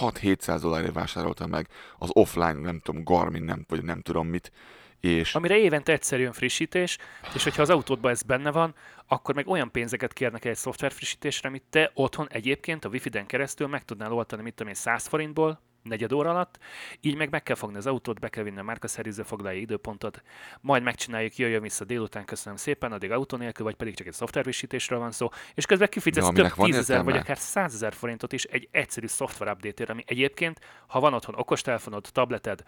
6-700 dollárért vásárolta meg az offline, nem tudom, Garmin, nem, vagy nem tudom mit, és... Amire évente egyszer jön frissítés, és hogyha az autódban ez benne van, akkor meg olyan pénzeket kérnek egy szoftver frissítésre, amit te otthon egyébként a Wi-Fi-den keresztül meg tudnál oltani, mit tudom én, 100 forintból, negyed óra alatt, így meg meg kell fogni az autót, be kell vinni a márkaszerűző, foglalja időpontot, majd megcsináljuk, jöjjön vissza délután, köszönöm szépen, addig autó nélkül, vagy pedig csak egy szoftvervisítésről van szó, és közben kifizetsz több tízezer, vagy akár százezer forintot is egy egyszerű szoftver update ami egyébként, ha van otthon okostelefonod, tableted,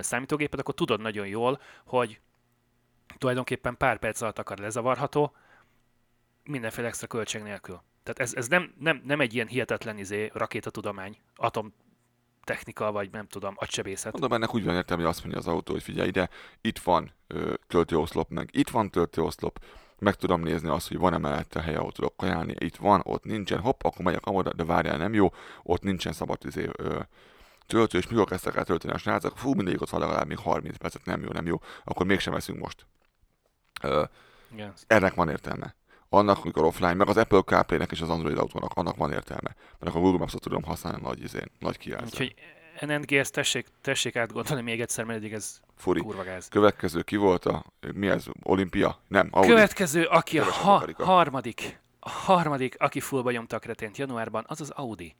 számítógéped, akkor tudod nagyon jól, hogy tulajdonképpen pár perc alatt akar lezavarható, mindenféle extra költség nélkül. Tehát ez, ez nem, nem, nem egy ilyen hihetetlen izé, rakétatudomány, atom technika, vagy nem tudom, agysebészet. Mondom, ennek úgy van értem, hogy azt mondja az autó, hogy figyelj ide, itt van ö, töltőoszlop, meg itt van töltőoszlop, meg tudom nézni azt, hogy van-e mellette hely, ahol tudok kajálni, itt van, ott nincsen, hopp, akkor megyek amoda, de várjál, nem jó, ott nincsen szabad izé, ö, töltő, és mikor kezdtek el tölteni a srácok, fú, mindig ott van legalább még 30 percet, nem jó, nem jó, akkor mégsem veszünk most. Ö, yes. Ennek van értelme. Annak, amikor offline, meg az Apple CarPlay-nek és az Android autónak, annak van értelme. Mert akkor Google Maps-ot tudom használni nagy, izén, nagy kijelző. Úgyhogy NNGS tessék, tessék átgondolni még egyszer, mert eddig ez Furi. kurva gáz. Következő ki volt a, mi ez, Olimpia? Nem, Audi. Következő, aki a ha, harmadik, a harmadik, aki fullba nyomta a kretént januárban, az az Audi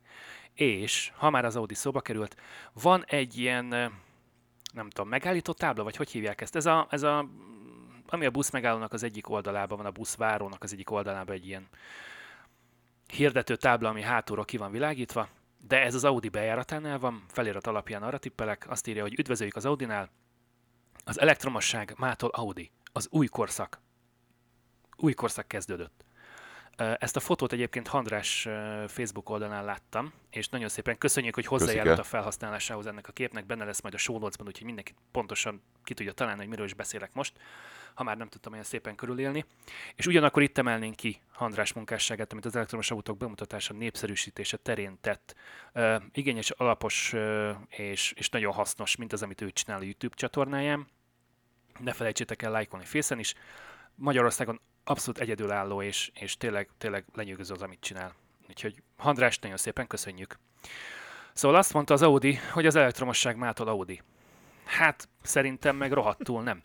és ha már az Audi szóba került, van egy ilyen, nem tudom, megállító tábla, vagy hogy hívják ezt? Ez a, ez a ami a busz megállónak az egyik oldalában van, a buszvárónak az egyik oldalában egy ilyen hirdető tábla, ami hátulról ki van világítva, de ez az Audi bejáratánál van, felirat alapján arra tippelek, azt írja, hogy üdvözöljük az Audinál, az elektromosság mától Audi, az új korszak. Új korszak kezdődött. Ezt a fotót egyébként Handrás Facebook oldalán láttam, és nagyon szépen köszönjük, hogy hozzájárult a felhasználásához ennek a képnek, benne lesz majd a show notes-ban, úgyhogy mindenki pontosan ki tudja találni, hogy miről is beszélek most, ha már nem tudtam olyan szépen körülélni. És ugyanakkor itt emelnénk ki Handrás munkásságát, amit az elektromos autók bemutatása, népszerűsítése terén tett. Uh, igényes, alapos uh, és, és nagyon hasznos, mint az, amit ő csinál a YouTube csatornáján. Ne felejtsétek el lájkolni fészen is. Magyarországon abszolút egyedülálló, és, és tényleg, tényleg lenyűgöző az, amit csinál. Úgyhogy Handrás, nagyon szépen köszönjük. Szóval azt mondta az Audi, hogy az elektromosság mától Audi. Hát szerintem meg rohadtul nem.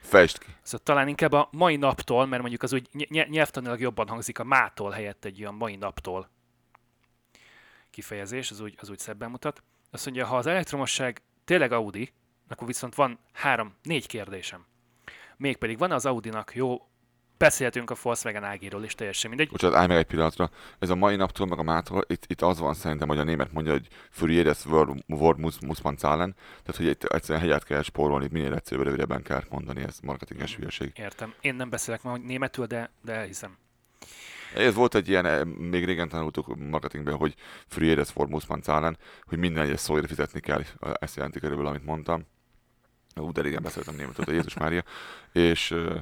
Fejtsd ki. Szóval talán inkább a mai naptól, mert mondjuk az úgy ny- nyelvtanilag jobban hangzik a mától helyett egy olyan mai naptól kifejezés, az úgy, az úgy szebben mutat. Azt mondja, ha az elektromosság tényleg Audi, akkor viszont van három, négy kérdésem. Mégpedig van az Audinak jó beszéltünk a Volkswagen ágiról is, teljesen mindegy. Bocsánat, állj meg egy pillanatra. Ez a mai naptól, meg a mától, itt, itt az van szerintem, hogy a német mondja, hogy für jedes Wort muss, muss man zahlen. Tehát, hogy egy, egyszerűen helyet kell spórolni, minél egyszerűbb, rövidebben kell mondani, ez marketinges hülyeség. Értem. Én nem beszélek ma németül, de, de hiszem. Ez volt egy ilyen, eh, még régen tanultuk marketingben, hogy free ads for Musman Zahlen, hogy minden egyes szóért fizetni kell, ezt jelenti körülbelül, amit mondtam. Ú, de régen beszéltem németül, Jézus Mária. És, eh,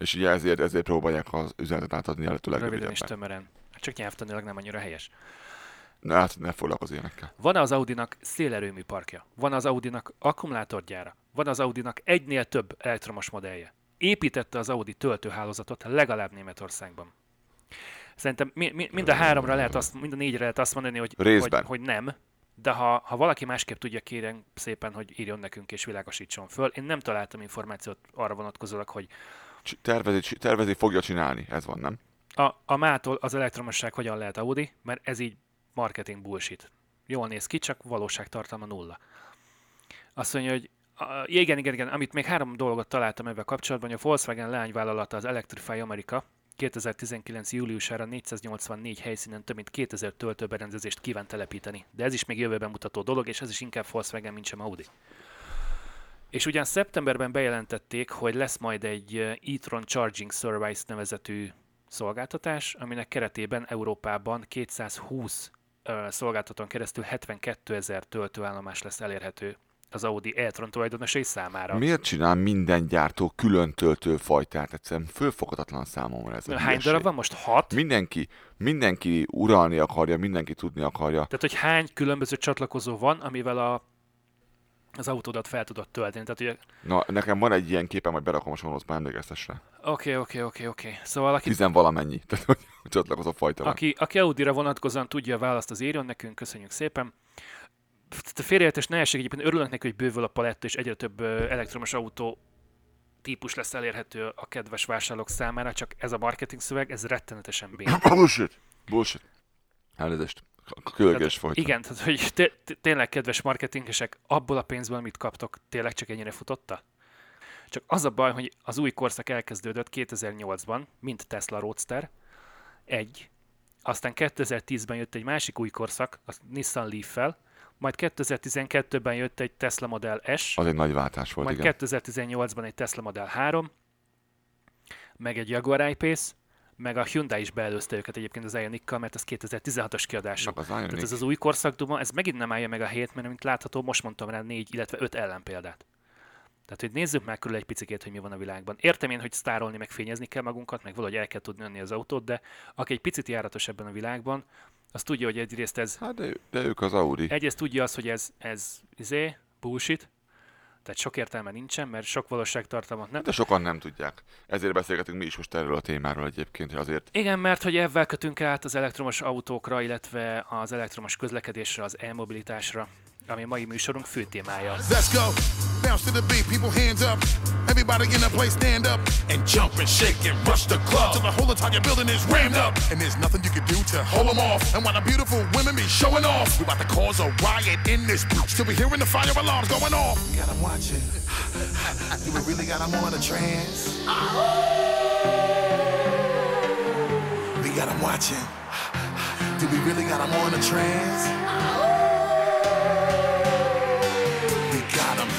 és ugye ezért, ezért próbálják az üzenetet átadni a lehető Röviden és tömören. Csak nyelvtanilag nem annyira helyes. Ne, hát ne foglalkozz ilyenekkel. Van az Audinak szélerőmű parkja, van az Audinak akkumulátorgyára, van az Audinak egynél több elektromos modellje. Építette az Audi töltőhálózatot legalább Németországban. Szerintem mi, mi, mind a háromra lehet azt, mind a négyre lehet azt mondani, hogy, hogy, hogy nem, de ha, ha valaki másképp tudja, kérem szépen, hogy írjon nekünk és világosítson föl. Én nem találtam információt arra vonatkozólag, hogy... Tervezi, tervezi fogja csinálni, ez van, nem? A, a mától az elektromosság hogyan lehet Audi, mert ez így marketing bullshit. Jól néz ki, csak valóságtartalma nulla. Azt mondja, hogy a, igen, igen, igen, amit még három dolgot találtam ebben kapcsolatban, hogy a Volkswagen leányvállalata az Electrify America 2019. júliusára 484 helyszínen több mint 2000 töltőberendezést kíván telepíteni. De ez is még jövőben mutató dolog, és ez is inkább Volkswagen, mint sem Audi. És ugyan szeptemberben bejelentették, hogy lesz majd egy e-tron Charging Service nevezetű szolgáltatás, aminek keretében Európában 220 szolgáltatón keresztül 72 ezer töltőállomás lesz elérhető az Audi e-tron tulajdonosai számára. Miért csinál minden gyártó külön töltőfajtát? Egyszerűen fölfoghatatlan számomra ez. Hány darab van most? Hat? Mindenki, mindenki uralni akarja, mindenki tudni akarja. Tehát, hogy hány különböző csatlakozó van, amivel a az autódat fel tudod tölteni. Tehát, ugye... Na, nekem van egy ilyen képem, hogy berakom a sonozba, emlékeztesre. Oké, oké, oké, oké. Szóval aki... Tizen valamennyi, [LAUGHS] tehát hogy csatlakozó fajta aki, aki Audi-ra vonatkozóan tudja a választ, az írjon nekünk, köszönjük szépen. Félreértés ne esik, egyébként örülök neki, hogy bővül a paletta, és egyre több elektromos autó típus lesz elérhető a kedves vásárlók számára, csak ez a marketing szöveg, ez rettenetesen béna. [COUGHS] Bullshit! Bullshit. Elnézést. Kölges folyt. Igen, tehát hogy tényleg kedves marketingesek, abból a pénzből, amit kaptok, tényleg csak ennyire futotta? Csak az a baj, hogy az új korszak elkezdődött 2008-ban, mint Tesla Roadster, egy, aztán 2010-ben jött egy másik új korszak, a Nissan Leaf-fel, majd 2012-ben jött egy Tesla Model S. Az egy nagy váltás volt, majd igen. 2018-ban egy Tesla Model 3, meg egy Jaguar I-Pace, meg a Hyundai is beelőzte őket egyébként az ioniq mert ez 2016-os kiadású. Az Tehát ez az új korszakduma, ez megint nem állja meg a hét, mert mint látható, most mondtam rá négy, illetve öt ellenpéldát. Tehát, hogy nézzük meg körül egy picit, hogy mi van a világban. Értem én, hogy sztárolni, meg fényezni kell magunkat, meg valahogy el kell tudni önni az autót, de aki egy picit járatos ebben a világban, az tudja, hogy egyrészt ez... Hát de, de ők az Audi. Egyrészt tudja azt, hogy ez, ez izé, bullshit, tehát sok értelme nincsen, mert sok valóságtartalmat nem. De sokan nem tudják. Ezért beszélgetünk mi is most erről a témáról egyébként, azért. Igen, mert hogy ebben kötünk át az elektromos autókra, illetve az elektromos közlekedésre, az e-mobilitásra ami mai műsorunk fő témája. Let's go! Bounce to the beat, people hands up. Everybody in the place stand up and jump and shake and rush the club till the whole entire building is rammed up. And there's nothing you can do to hold them off. And while the beautiful women be showing off, we about to cause a riot in this bitch till we hearing the fire alarms going off. Got them watching. Do we really got them on a trance? We got them watching. Do we really got them on a trance?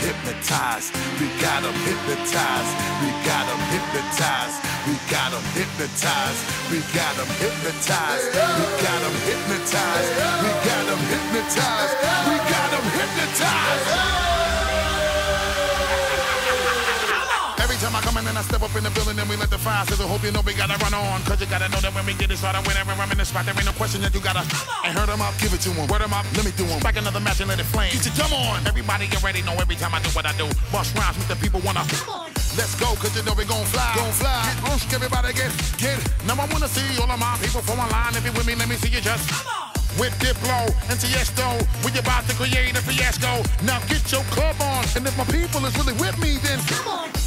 Hypnotized. We got them hypnotized. We got them hypnotized. We got them hypnotized. We got them hypnotized. We got them hypnotized. We got them hypnotized. We got them hypnotized. Time I come in and I step up in the building and we let the fire sizzle. Hope you know we gotta run on. Cause you gotta know that when we get it started, whenever I'm in the spot, there ain't no question that you gotta. And hurt them up, give it to them. Word them up, let me do them. Back another match and let it flame. Get your come on. Everybody get ready, know every time I do what I do. Bust rhymes, make the people wanna. Let's go, cause you know we gon' fly. Gon' fly. Get roosh, everybody get, get. Now I wanna see all of my people from online. If you with me, let me see you just. Come on with Diplo and Tiesto, we about to create a fiasco. Now get your club on, and if my people is really with me, then come on.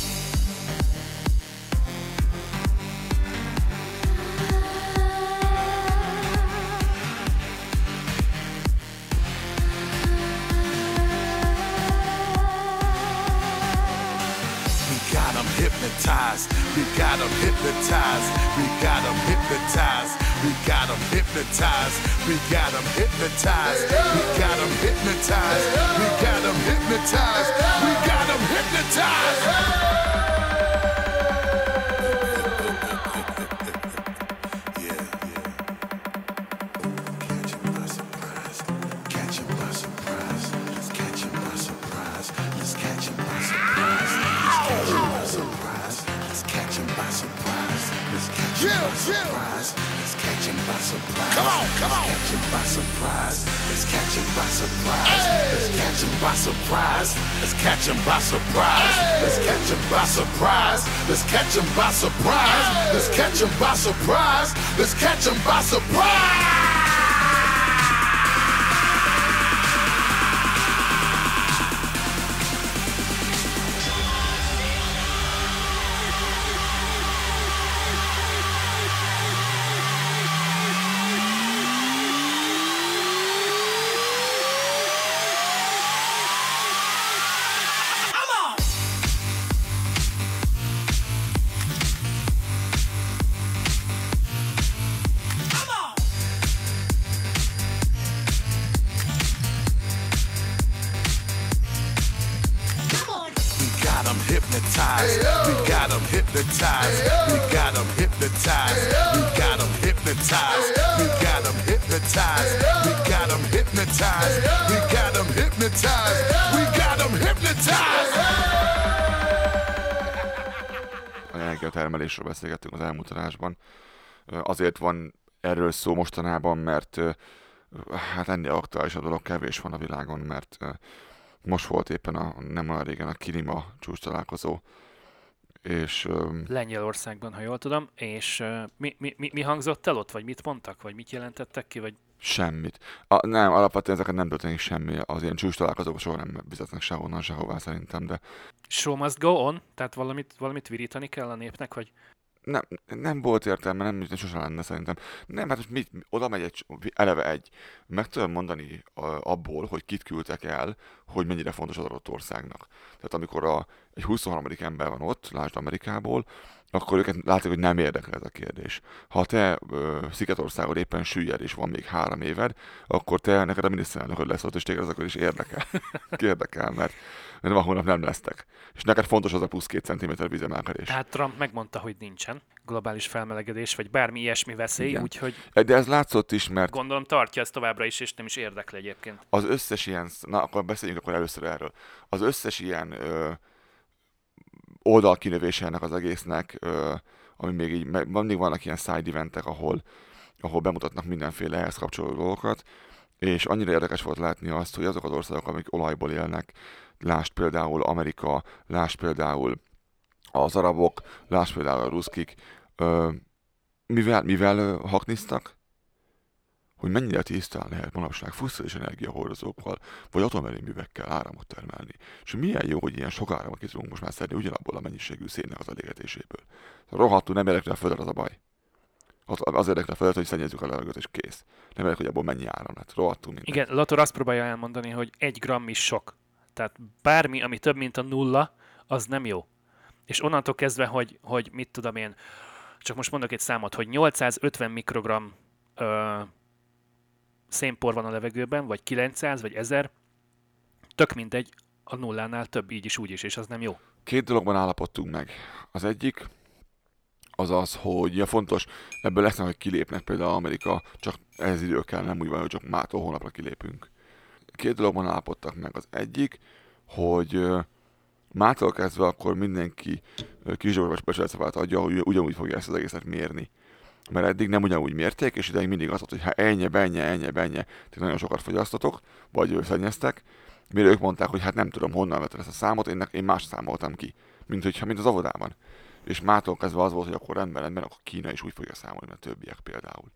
Hypnotized. We got them hypnotized. We got them hypnotized. We got them hypnotized. We got them hypnotized. We got them hypnotized. We got them hypnotized. surprise. It's catching by surprise. Come on, come on. It's catching by surprise. It's catching by surprise. It's catching by surprise. It's catching by surprise. It's catching by surprise. It's catching by surprise. It's catching by surprise. It's catching by surprise. A energiatermelésről beszélgettünk az elmúlt adásban. Azért van erről szó mostanában, mert hát ennél aktuális a dolog kevés van a világon, mert most volt éppen a, nem olyan régen a Klima csúcs találkozó, és Lengyelországban, ha jól tudom, és mi, mi, mi, mi hangzott el ott, vagy mit mondtak, vagy mit jelentettek ki, vagy semmit. A, nem, alapvetően ezeket nem történik semmi, az ilyen csúcs találkozók soha nem vezetnek sehonnan, sehová szerintem, de show must go on, tehát valamit, valamit virítani kell a népnek, vagy nem, nem volt értelme, nem, nem sosem lenne szerintem. Nem, hát most mit, oda megy egy, eleve egy, meg tudom mondani abból, hogy kit küldtek el, hogy mennyire fontos az adott országnak. Tehát amikor a, egy 23. ember van ott, lásd Amerikából, akkor őket látják, hogy nem érdekel ez a kérdés. Ha te ö, Szigetországon éppen süllyed, és van még három éved, akkor te neked a miniszterelnököd lesz ott, és téged az akkor is érdekel. [LAUGHS] érdekel, mert, mert van hónap nem lesztek. És neked fontos az a plusz két centiméter vízemelkedés. tehát Trump megmondta, hogy nincsen globális felmelegedés, vagy bármi ilyesmi veszély, Igen. úgyhogy De ez látszott is, mert gondolom tartja ezt továbbra is, és nem is érdekli egyébként. az összes ilyen, na akkor beszéljünk akkor először erről. Az összes ilyen ö, oldalkinövése ennek az egésznek, ami még így, mindig vannak ilyen side eventek, ahol, ahol bemutatnak mindenféle ehhez kapcsolódó dolgokat, és annyira érdekes volt látni azt, hogy azok az országok, amik olajból élnek, lásd például Amerika, lásd például az arabok, lásd például a ruszkik, mivel, mivel hakniztak? Hogy mennyire tisztán lehet manapság fosszilis energiahordozókkal, vagy atomerőművekkel áramot termelni. És milyen jó, hogy ilyen sok áramot ki tudunk most már szedni ugyanabból a mennyiségű szénnek az elégetéséből. Rohadtul nem érdekli a földet az a baj. Az, az érdekli a földet, hogy szennyezzük a levegőt, és kész. Nem érdekli, hogy abból mennyi áram lett. Rohadtul mindegy. Igen, Lator azt próbálja elmondani, hogy egy gram is sok. Tehát bármi, ami több, mint a nulla, az nem jó. És onnantól kezdve, hogy, hogy mit tudom én, csak most mondok egy számot, hogy 850 mikrogram szénpor van a levegőben, vagy 900, vagy 1000, tök mindegy, a nullánál több így is, úgy is, és az nem jó. Két dologban állapodtunk meg. Az egyik az az, hogy ja, fontos, ebből lesz, hogy kilépnek például Amerika, csak ez idő kell, nem úgy van, hogy csak mától hónapra kilépünk. Két dologban állapodtak meg. Az egyik, hogy mától kezdve akkor mindenki kisdolgos becsületszavát adja, hogy ugyanúgy fogja ezt az egészet mérni. Mert eddig nem ugyanúgy mérték, és ideig mindig az volt, hogy ha ennyi, ennyi, ennyi, ennyi, ti nagyon sokat fogyasztotok, vagy szennyeztek, mire ők mondták, hogy hát nem tudom, honnan vetted ezt a számot, én, én más számoltam ki, mint, hogyha, mint az avodában. És mától kezdve az volt, hogy akkor rendben, rendben, akkor Kína is úgy fogja számolni, mint a többiek például.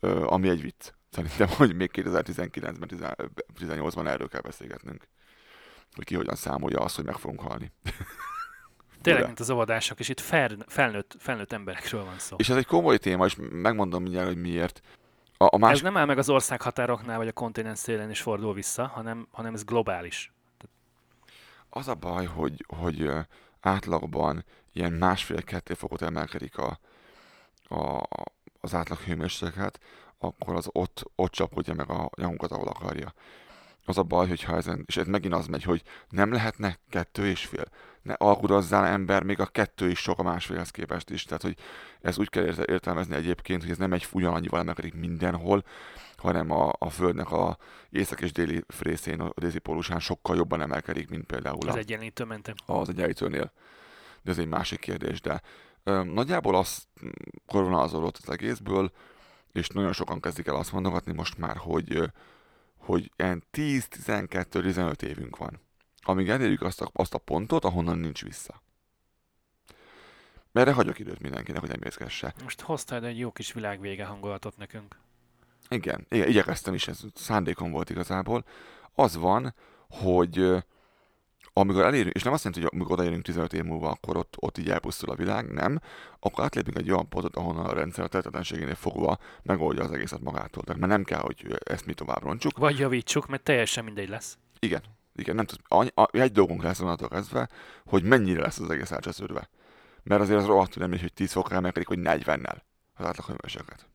Ö, ami egy vicc. Szerintem, hogy még 2019-ben, 18-ban erről kell beszélgetnünk. Hogy ki hogyan számolja azt, hogy meg fogunk halni. Tényleg, mint az óvodások, és itt fel, felnőtt, felnőtt emberekről van szó. És ez egy komoly téma, és megmondom mindjárt, hogy miért. A, a Más... Ez nem áll meg az ország határoknál, vagy a kontinens szélén is fordul vissza, hanem, hanem ez globális. Az a baj, hogy, hogy átlagban ilyen másfél-kettő fokot emelkedik a, a, az átlag hőmérséklet, akkor az ott, ott csapodja meg a nyakunkat, ahol akarja. Az a baj, hogyha ezen, és ez megint az megy, hogy nem lehetne kettő és fél. Ne alkudozzál ember, még a kettő is sok a másfélhez képest is. Tehát, hogy ez úgy kell érte- értelmezni egyébként, hogy ez nem egy ugyanannyival emelkedik mindenhol, hanem a, a Földnek a észak és déli részén, a déli pólusán sokkal jobban emelkedik, mint például Az a, egyenlítő mentem. az egyenlítőnél. De ez egy másik kérdés, de Ö, nagyjából az koronázolott az egészből, és nagyon sokan kezdik el azt mondogatni most már, hogy, hogy ilyen 10-12-15 évünk van, amíg elérjük azt a, azt a pontot, ahonnan nincs vissza. Erre hagyok időt mindenkinek, hogy emészgesse. Most hoztál egy jó kis világvége hangulatot nekünk. Igen, igen, igyekeztem is, ez szándékom volt igazából. Az van, hogy amikor elérünk, és nem azt jelenti, hogy amikor odaérünk 15 év múlva, akkor ott, ott így elpusztul a világ, nem, akkor átlépünk egy olyan pontot, ahonnan a rendszer tehetetlenségénél fogva megoldja az egészet magától. Tehát már nem kell, hogy ezt mi tovább roncsuk. Vagy javítsuk, mert teljesen mindegy lesz. Igen, igen, nem tudom, egy dolgunk lesz onnantól kezdve, hogy mennyire lesz az egész elcsesződve. Mert azért az rohadtul nem is, hogy 10 fokra emelkedik, hogy 40-nel az átlaghőmérséklet.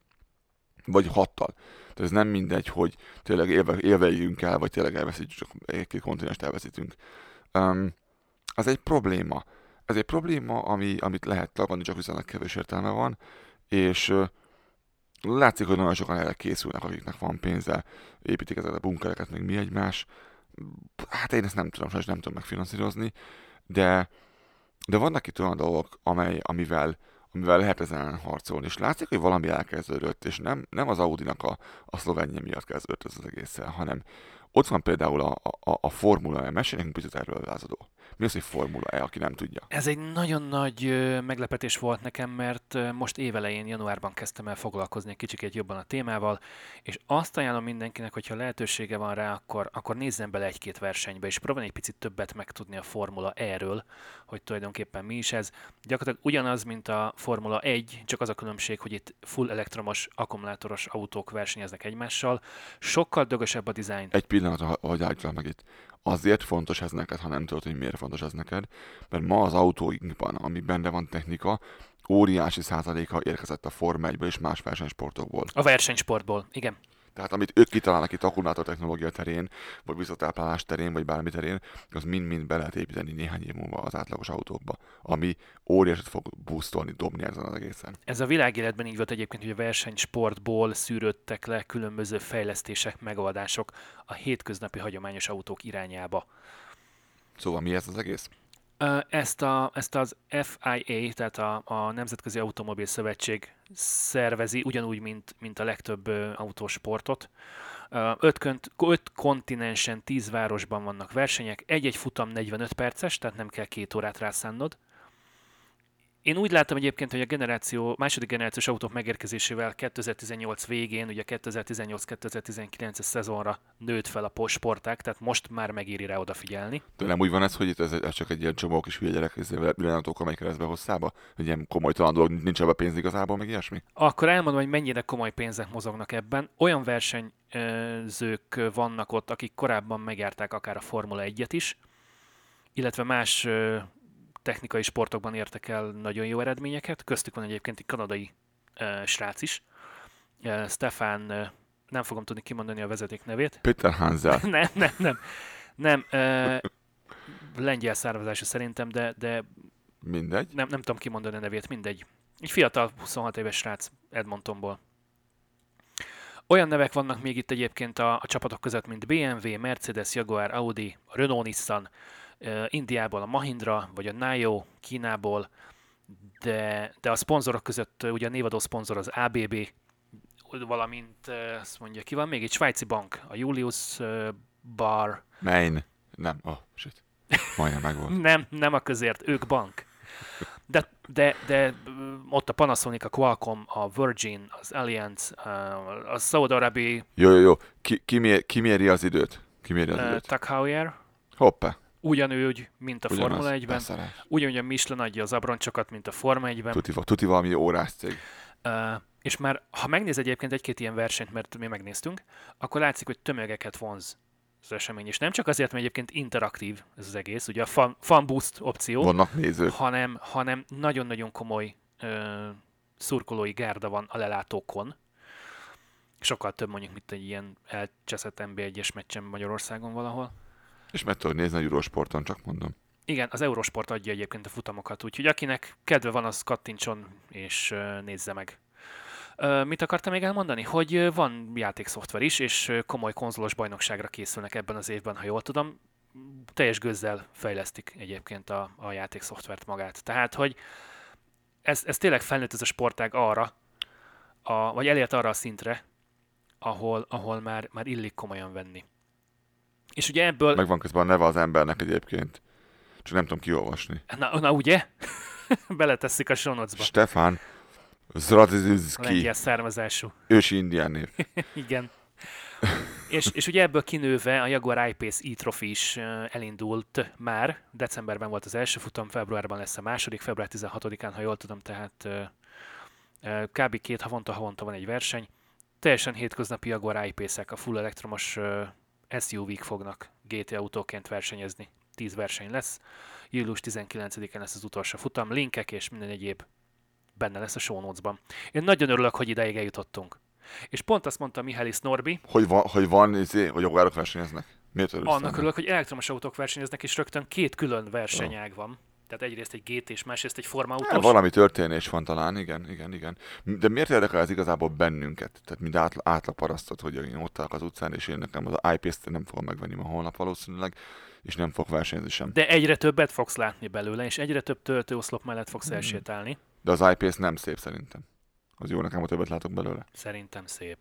Vagy 6-tal. Tehát ez nem mindegy, hogy tényleg élve, élveljünk el, vagy tényleg elveszítjük, csak egy-két kontinest elveszítünk. Um, az egy probléma. Ez egy probléma, ami, amit lehet tagadni, csak viszonylag kevés értelme van, és ö, látszik, hogy nagyon sokan erre készülnek, akiknek van pénze, építik ezeket a bunkereket, meg mi egymás. Hát én ezt nem tudom, sajnos nem tudom megfinanszírozni, de, de vannak itt olyan dolgok, amely, amivel, amivel lehet ezen harcolni, és látszik, hogy valami elkezdődött, és nem, nem az Audi-nak a, a szlogenje miatt kezdődött ez az egészen, hanem ott van például a, a, a Formula E, mesélj nekünk picit erről lázadó. Mi az, hogy Formula E, aki nem tudja? Ez egy nagyon nagy meglepetés volt nekem, mert most évelején, januárban kezdtem el foglalkozni egy kicsikét jobban a témával, és azt ajánlom mindenkinek, hogyha lehetősége van rá, akkor, akkor nézzen bele egy-két versenybe, és próbálj egy picit többet megtudni a Formula E-ről, hogy tulajdonképpen mi is ez. Gyakorlatilag ugyanaz, mint a Formula 1, csak az a különbség, hogy itt full elektromos, akkumulátoros autók versenyeznek egymással. Sokkal dögösebb a dizájn. Egy pillanat, hogy állítsak meg itt. Azért fontos ez neked, ha nem tudod, hogy miért fontos ez neked, mert ma az autóinkban, ami benne van technika, óriási százaléka érkezett a Forma 1 és más versenysportokból. A versenysportból, igen. Tehát amit ők kitalálnak itt akkumulátor technológia terén, vagy visszatáplálás terén, vagy bármi terén, az mind-mind be lehet építeni néhány év múlva az átlagos autókba, ami óriásit fog boostolni, dobni ezen az egészen. Ez a világéletben így volt egyébként, hogy a versenysportból szűrődtek le különböző fejlesztések, megoldások a hétköznapi hagyományos autók irányába. Szóval mi ez az egész? Ezt, a, ezt az FIA, tehát a, a Nemzetközi Automobil Szövetség szervezi, ugyanúgy, mint, mint a legtöbb autósportot. Öt, könt, öt kontinensen, tíz városban vannak versenyek, egy-egy futam 45 perces, tehát nem kell két órát rászánnod. Én úgy látom egyébként, hogy a generáció, második generációs autók megérkezésével 2018 végén, ugye 2018-2019-es szezonra nőtt fel a po- sportág, tehát most már megéri rá odafigyelni. De nem úgy van ez, hogy itt ez, ez csak egy ilyen csomó kis hülye gyerek ezzel pillanatokkal megy keresztbe hosszába? Hogy ilyen komoly talán dolog, nincs ebbe pénz igazából, meg ilyesmi? Akkor elmondom, hogy mennyire komoly pénzek mozognak ebben. Olyan versenyzők vannak ott, akik korábban megjárták akár a Formula 1-et is, illetve más technikai sportokban értek el nagyon jó eredményeket. Köztük van egyébként egy kanadai ö, srác is, Ö, Stefan, ö, nem fogom tudni kimondani a vezeték nevét. Peter Hansel. [LAUGHS] nem, nem, nem. Nem, ö, lengyel származású szerintem, de, de Mindegy. nem, nem tudom kimondani a nevét, mindegy. Egy fiatal, 26 éves srác Edmontonból. Olyan nevek vannak még itt egyébként a, a csapatok között, mint BMW, Mercedes, Jaguar, Audi, Renault, Nissan, uh, Indiából a Mahindra, vagy a Nayo, Kínából, de, de a szponzorok között ugye a névadó szponzor az ABB, valamint azt mondja, ki van még egy svájci bank, a Julius Bar, Main. Nem. Oh, shit. Majdnem megvolt. [LAUGHS] nem, nem a közért, ők bank. De, de, de ott a Panasonic, a Qualcomm, a Virgin, az Allianz, a, a Saudi-Arabi, Jó, jó, jó. Ki, ki, mér, ki méri az időt? Ki méri az uh, időt? Tag Heuer, Hoppá. Ugyanúgy, mint a Ugyanaz. Formula 1-ben, Beszarás. ugyanúgy a Michelin adja az abroncsokat, mint a Forma 1-ben, Tuti, tuti valami órás cég. uh, és már, ha megnéz egyébként egy-két ilyen versenyt, mert mi megnéztünk, akkor látszik, hogy tömegeket vonz az esemény, és nem csak azért, mert egyébként interaktív ez az egész, ugye a fan, fan boost opció, Vannak nézők. hanem, hanem nagyon-nagyon komoly ö, szurkolói gárda van a lelátókon. Sokkal több mondjuk, mint egy ilyen elcseszett NB1-es meccsen Magyarországon valahol. És meg tudod nézni a Eurosporton, csak mondom. Igen, az Eurosport adja egyébként a futamokat, úgyhogy akinek kedve van, az kattintson és nézze meg. Mit akartam még elmondani? Hogy van játékszoftver is, és komoly konzolos bajnokságra készülnek ebben az évben, ha jól tudom. Teljes gőzzel fejlesztik egyébként a, a játékszoftvert magát. Tehát, hogy ez, ez tényleg felnőtt ez a sportág arra, a, vagy elért arra a szintre, ahol, ahol már, már illik komolyan venni. És ugye ebből... Meg van közben a neve az embernek egyébként. Csak nem tudom kiolvasni. Na, na ugye? [LAUGHS] Beletesszük a show notes-ba. Stefan Zradizki. Lengyel származású. Ősi indián név. [LAUGHS] Igen. és, és ugye ebből kinőve a Jaguar I-Pace e-trophy is ö, elindult már. Decemberben volt az első futam, februárban lesz a második, február 16-án, ha jól tudom, tehát kb. két havonta, havonta van egy verseny. Teljesen hétköznapi Jaguar I-Pace-ek, a full elektromos SUV-k fognak GT autóként versenyezni. 10 verseny lesz. Július 19-én lesz az utolsó futam. Linkek és minden egyéb benne lesz a show notes-ban. Én nagyon örülök, hogy ideig eljutottunk. És pont azt mondta Mihály Norbi, Hogy van, hogy van, izé, hogy jogárok versenyeznek. Miért örülsz? annak örülök, hogy elektromos autók versenyeznek, és rögtön két külön versenyág van. Tehát egyrészt egy GT és másrészt egy Forma autós. valami történés van talán, igen, igen, igen. De miért érdekel ez igazából bennünket? Tehát mind átla, átlag parasztot, hogy én ott állok az utcán, és én nekem az iPS-t nem fogom megvenni ma holnap valószínűleg, és nem fog versenyezni sem. De egyre többet fogsz látni belőle, és egyre több töltőoszlop mellett fogsz elsétálni. De az iPS nem szép szerintem. Az jó nekem, ha többet látok belőle. Szerintem szép.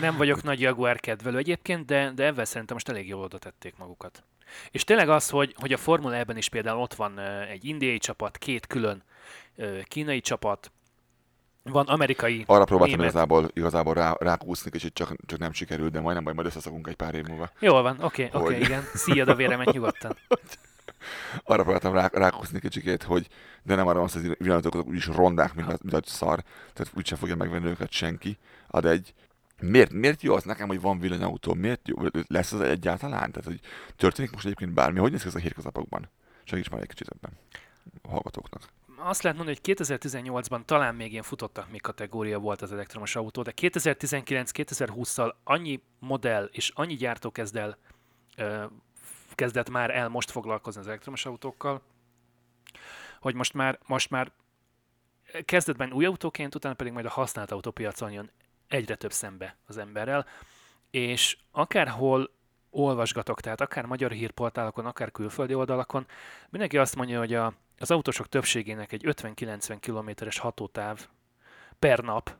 Nem vagyok nagy Jaguar kedvelő egyébként, de, de ebben szerintem most elég jól oda tették magukat. És tényleg az, hogy, hogy a Formula E-ben is például ott van egy indiai csapat, két külön kínai csapat, van amerikai, Arra próbáltam német. igazából, igazából rá, rákúszni, és itt csak, csak nem sikerült, de majd nem baj, majd összeszokunk egy pár év múlva. Jól van, oké, okay, oké, Hogy? okay, igen. Szíjad a véremet nyugodtan. [LAUGHS] Arra próbáltam rá, rákúszni kicsikét, hogy de nem arra van szó, hogy villanyatok úgyis rondák, mint, a- mint a szar, tehát úgysem fogja megvenni őket senki. Ad egy. Miért, miért jó az nekem, hogy van villanyautó? Miért jó? Lesz az egyáltalán? Tehát, hogy történik most egyébként bármi? Hogy néz ki ez a hétköznapokban? Segíts már egy kicsit ebben a hallgatóknak. Azt lehet mondani, hogy 2018-ban talán még ilyen futottak még kategória volt az elektromos autó, de 2019-2020-szal annyi modell és annyi gyártó kezd el, kezdett már el most foglalkozni az elektromos autókkal, hogy most már, most már kezdetben új autóként, utána pedig majd a használt autópiacon jön egyre több szembe az emberrel, és akárhol olvasgatok, tehát akár magyar hírportálokon, akár külföldi oldalakon, mindenki azt mondja, hogy a, az autósok többségének egy 50-90 kilométeres hatótáv per nap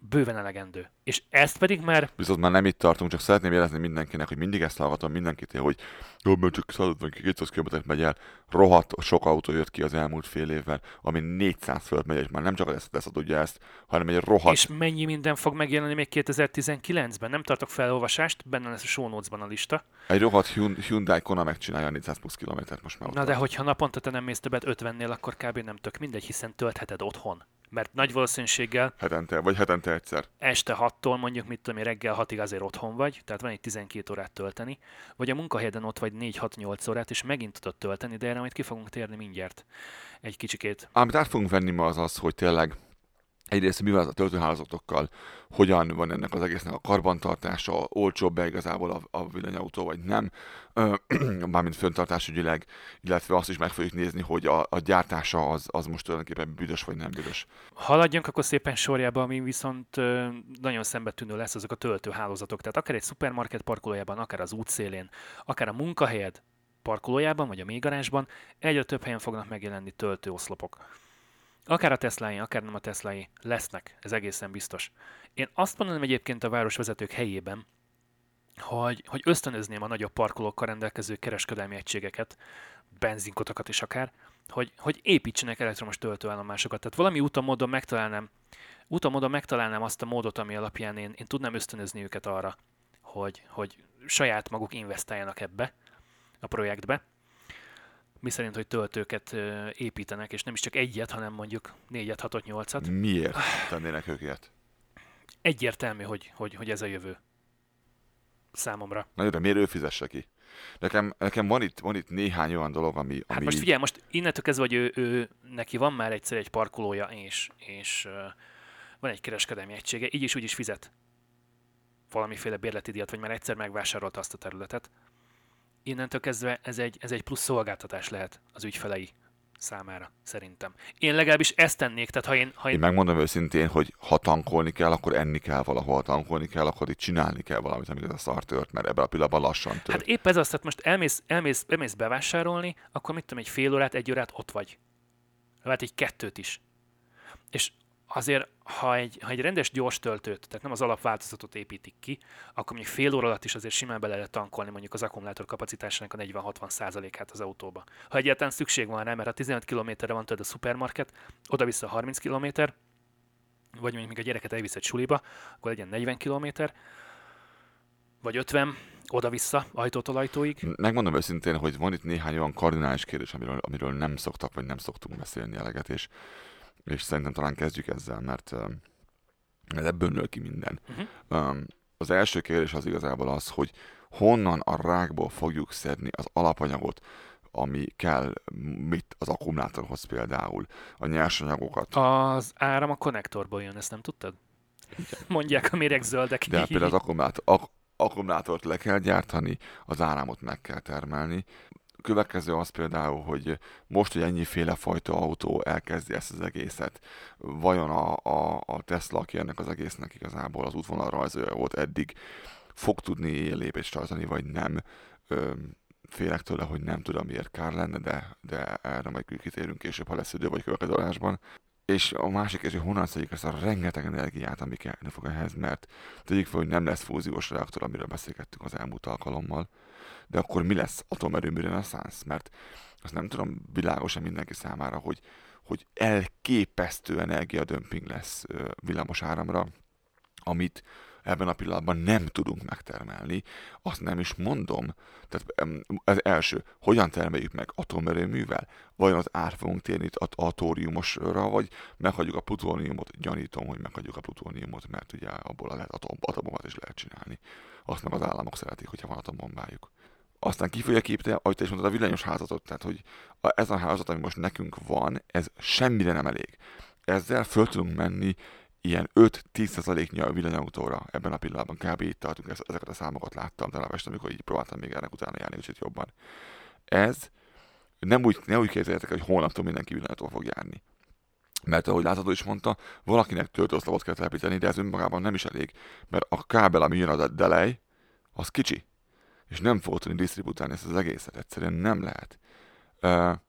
bőven elegendő. És ezt pedig már Viszont már nem itt tartunk, csak szeretném jelezni mindenkinek, hogy mindig ezt hallgatom mindenkitől, hogy mert csak 150-200 km megy el. Rohadt sok autó jött ki az elmúlt fél évvel, ami 400 fölött megy, és már nem csak ezt tudja ezt, hanem egy rohadt És mennyi minden fog megjelenni még 2019-ben? Nem tartok felolvasást, benne lesz a show a lista. Egy rohadt Hyun- Hyundai Kona megcsinálja a 400 plusz kilométert most már. Na de hogyha naponta te nem mész többet 50-nél, akkor kb. nem tök mindegy, hiszen töltheted otthon. Mert nagy valószínűséggel Hetente, vagy hetente egyszer. este 6-tól mondjuk, mit tudom én, reggel 6-ig azért otthon vagy, tehát van egy 12 órát tölteni, vagy a munkahelyeden ott vagy 4-6-8 órát, és megint tudod tölteni, de erre majd ki fogunk térni mindjárt egy kicsikét. Amit át fogunk venni ma az az, hogy tényleg egyrészt mivel az a töltőhálózatokkal, hogyan van ennek az egésznek a karbantartása, olcsóbb-e igazából a, a villanyautó, vagy nem, [CLEARS THROAT] mármint föntartásügyileg, illetve azt is meg fogjuk nézni, hogy a, a gyártása az, az most tulajdonképpen büdös vagy nem büdös. Haladjunk akkor szépen sorjába, ami viszont nagyon szembetűnő lesz, azok a töltőhálózatok. Tehát akár egy szupermarket parkolójában, akár az útszélén, akár a munkahelyed parkolójában, vagy a mélygarázsban, egyre több helyen fognak megjelenni töltőoszlopok. Akár a Teslái, akár nem a Teslái lesznek, ez egészen biztos. Én azt mondanám egyébként a városvezetők helyében, hogy, hogy ösztönözném a nagyobb parkolókkal rendelkező kereskedelmi egységeket, benzinkotokat is akár, hogy, hogy építsenek elektromos töltőállomásokat. Tehát valami úton módon megtalálnám, úton módon megtalálnám azt a módot, ami alapján én, én tudnám ösztönözni őket arra, hogy, hogy saját maguk investáljanak ebbe a projektbe. Mi szerint, hogy töltőket építenek, és nem is csak egyet, hanem mondjuk négyet, hatot, nyolcat. Miért tennének ők ilyet? Egyértelmű, hogy, hogy, hogy ez a jövő. Számomra. Na jó, de miért ő fizesse ki? Nekem, nekem van, itt, van itt néhány olyan dolog, ami... ami Hát most figyelj, most innentől kezdve, hogy ő, ő, neki van már egyszer egy parkolója, és, és uh, van egy kereskedelmi egysége, így is úgy is fizet valamiféle bérleti díjat, vagy már egyszer megvásárolta azt a területet. Innentől kezdve ez egy, ez egy plusz szolgáltatás lehet az ügyfelei számára, szerintem. Én legalábbis ezt tennék, tehát ha én, ha Én én megmondom őszintén, hogy ha tankolni kell, akkor enni kell valahol, ha tankolni kell, akkor itt csinálni kell valamit, amit ez a szar tört, mert ebben a pillanatban lassan tört. Hát épp ez az, tehát most elmész, elmész, elmész bevásárolni, akkor mit tudom, egy fél órát, egy órát ott vagy. lehet egy kettőt is. És azért, ha egy, ha egy rendes gyors töltőt, tehát nem az alapváltozatot építik ki, akkor mondjuk fél óra alatt is azért simán bele lehet tankolni mondjuk az akkumulátor kapacitásának a 40-60%-át az autóba. Ha egyáltalán szükség van rá, mert ha 15 km-re van tőled a szupermarket, oda-vissza 30 km, vagy mondjuk még a gyereket elviszed suliba, akkor legyen 40 km, vagy 50, oda-vissza, ajtótól ajtóig. Megmondom őszintén, hogy van itt néhány olyan kardinális kérdés, amiről, amiről nem szoktak, vagy nem szoktunk beszélni eleget, és, és szerintem talán kezdjük ezzel, mert uh, ebből nő ki minden. Uh-huh. Az első kérdés az igazából az, hogy honnan a rákból fogjuk szedni az alapanyagot, ami kell mit az akkumulátorhoz például, a nyersanyagokat. Az áram a konnektorból jön, ezt nem tudtad? Igen. Mondják a méregzöldek. De például az akkumulátor, ak- akkumulátort le kell gyártani, az áramot meg kell termelni. Következő az például, hogy most, hogy ennyiféle fajta autó elkezdi ezt az egészet, vajon a, a, a Tesla, aki ennek az egésznek igazából az útvonal rajzolja volt eddig, fog tudni lépést tartani, vagy nem. Ö, félek tőle, hogy nem tudom, miért kár lenne, de, de erre majd kitérünk később, ha lesz idő, vagy következő adásban. És a másik és hogy honnan szedjük ezt a rengeteg energiát, ami kellene fog ehhez, mert tegyük fel, hogy nem lesz fúziós reaktor, amiről beszélgettünk az elmúlt alkalommal, de akkor mi lesz atomerőmű reneszánsz? Mert azt nem tudom világosan mindenki számára, hogy, hogy elképesztő energiadömping lesz villamos áramra, amit ebben a pillanatban nem tudunk megtermelni. Azt nem is mondom. Tehát ez első, hogyan termeljük meg atomerőművel? Vajon az át fogunk térni atóriumosra, vagy meghagyjuk a plutóniumot? Gyanítom, hogy meghagyjuk a plutóniumot, mert ugye abból lehet atom, atomomat is lehet csinálni. Azt meg az államok szeretik, hogyha van atombombájuk. Aztán ki fogja képíteni, ahogy te is mondtad, a villanyos házatot. Tehát, hogy ez a házat, ami most nekünk van, ez semmire nem elég. Ezzel föl tudunk menni ilyen 5-10%-nyi a villanyautóra ebben a pillanatban kb. itt tartunk, ezeket a számokat láttam talán este, amikor így próbáltam még ennek utána járni kicsit jobban. Ez nem úgy, ne úgy képzeljétek, hogy holnaptól mindenki villanyautól fog járni. Mert ahogy látható is mondta, valakinek töltőoszlopot kell telepíteni, de ez önmagában nem is elég, mert a kábel, ami jön a delej, az kicsi. És nem fog tudni disztributálni ezt az egészet, egyszerűen nem lehet. Uh,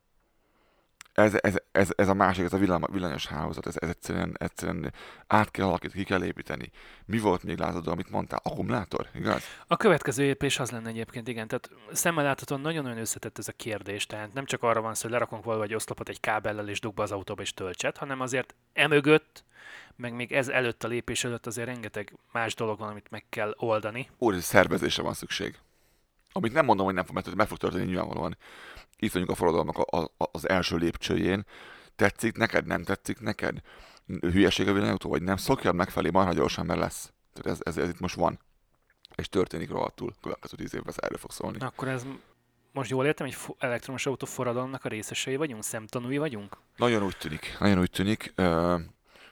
ez, ez, ez, ez a másik, ez a villany, villanyos hálózat, ez, ez egyszerűen, egyszerűen át kell alakítani, ki kell építeni. Mi volt még látod, amit mondtál? Akkumulátor, igaz? A következő lépés az lenne egyébként, igen. Tehát szemmel láthatóan nagyon-nagyon összetett ez a kérdés. Tehát nem csak arra van szó, hogy lerakunk valami egy oszlopot egy kábellel és dugba az autóba és töltset, hanem azért emögött, meg még ez előtt a lépés előtt azért rengeteg más dolog van, amit meg kell oldani. Óriási szervezésre van szükség. Amit nem mondom, hogy nem fog, mert meg fog történni nyilvánvalóan itt vagyunk a forradalmak a, a, az első lépcsőjén. Tetszik neked, nem tetszik neked? Hülyeség a villanyautó, vagy nem? Szokjad megfelé marha gyorsan, mert lesz. Tehát ez, ez, ez itt most van. És történik rohadtul. Következő tíz évben erről fog szólni. Akkor ez most jól értem, hogy elektromos autó forradalomnak a részesei vagyunk? Szemtanúi vagyunk? Nagyon úgy tűnik. Nagyon úgy tűnik. Uh,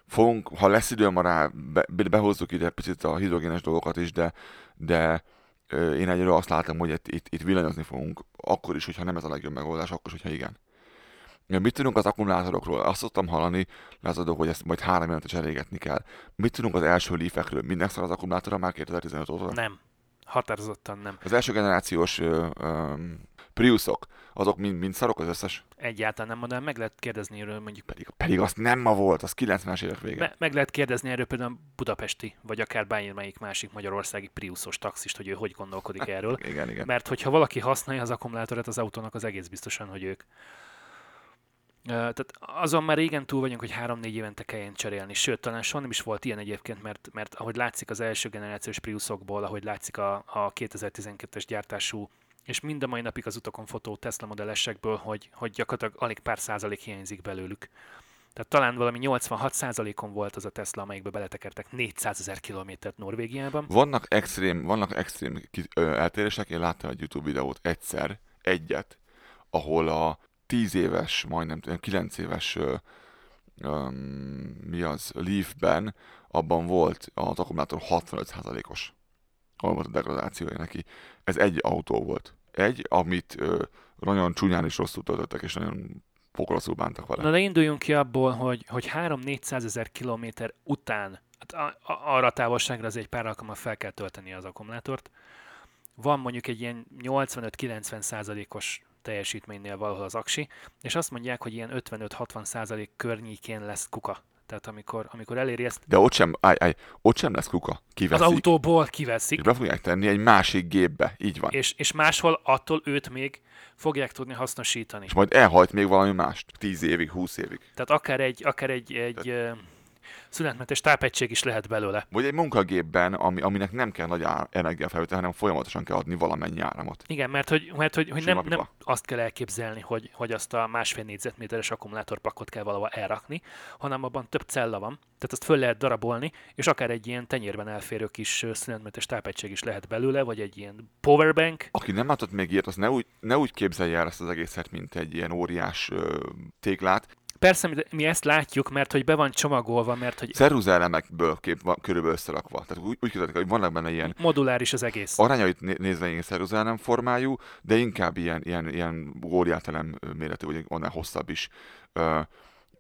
fogunk, ha lesz idő ma rá, be, behozzuk ide picit a hidrogénes dolgokat is, de, de én egyről azt látom, hogy itt, itt, itt villanyozni fogunk, akkor is, hogyha nem ez a legjobb megoldás, akkor is, hogyha igen. Mit tudunk az akkumulátorokról? Azt szoktam hallani, lázadok, hogy ezt majd három évet cserégetni kell. Mit tudunk az első leafekről? Minden szar az akkumulátorra már 2015 óta? Nem. Határozottan nem. Az első generációs ö, ö, Priusok, azok mind, mind szarok az összes? Egyáltalán nem, de meg lehet kérdezni erről mondjuk. Pedig, pedig azt nem ma volt, az 90-es évek vége. Me- meg lehet kérdezni erről például budapesti, vagy akár bármelyik másik magyarországi Priusos taxist, hogy ő hogy gondolkodik erről. igen, igen. Mert hogyha valaki használja az akkumulátorát az autónak, az egész biztosan, hogy ők. Tehát azon már régen túl vagyunk, hogy 3-4 évente kelljen cserélni. Sőt, talán soha nem is volt ilyen egyébként, mert, mert ahogy látszik az első generációs Priusokból, ahogy látszik a, a 2012-es gyártású és mind a mai napig az utakon fotó Tesla modellesekből, hogy, hogy gyakorlatilag alig pár százalék hiányzik belőlük. Tehát talán valami 86 százalékon volt az a Tesla, amelyikbe beletekertek 400 ezer kilométert Norvégiában. Vannak extrém, vannak extrém eltérések, én láttam egy YouTube videót egyszer, egyet, ahol a 10 éves, majdnem 9 éves um, mi az, Leaf-ben, abban volt az akkumulátor 65%-os. Hol a degradációja neki. Ez egy autó volt egy, amit ö, nagyon csúnyán is rosszul töltöttek, és nagyon pokolaszul bántak vele. Na de induljunk ki abból, hogy, hogy 3-400 ezer kilométer után, hát a, a, arra a távolságra az egy pár alkalommal fel kell tölteni az akkumulátort, van mondjuk egy ilyen 85-90 százalékos teljesítménynél valahol az aksi, és azt mondják, hogy ilyen 55-60 százalék környékén lesz kuka. Tehát amikor, amikor eléri ezt, De ott sem, állj, állj, ott sem lesz kuka. az Kiveszik, autóból és kiveszik, be fogják tenni egy másik gépbe. Így van. És, és, és máshol attól őt még fogják tudni hasznosítani. és majd elhajt még valami mást. 10 évig, 20 évig. Tehát akár egy, akár egy, egy ö, szünetmentes tápegység is lehet belőle. Vagy egy munkagépben, ami, aminek nem kell nagy energiafelvétel, hanem folyamatosan kell adni valamennyi áramot. Igen, mert hogy, mert hogy, hogy nem, nem azt kell elképzelni, hogy, hogy azt a másfél négyzetméteres akkumulátorpakot kell valahol elrakni, hanem abban több cella van, tehát azt föl lehet darabolni, és akár egy ilyen tenyérben elférő kis szünetmentes tápegység is lehet belőle, vagy egy ilyen powerbank. Aki nem látott még ilyet, az ne úgy, ne úgy képzelje el ezt az egészet, mint egy ilyen óriás ö, téglát. Persze mi, ezt látjuk, mert hogy be van csomagolva, mert hogy Ceruza elemekből kép, van körülbelül összerakva. Tehát úgy, úgy képzeljük, hogy vannak benne ilyen moduláris az egész. arányait né- nézve ilyen ceruza elem formájú, de inkább ilyen, ilyen, ilyen óriátelem méretű, vagy annál hosszabb is ö,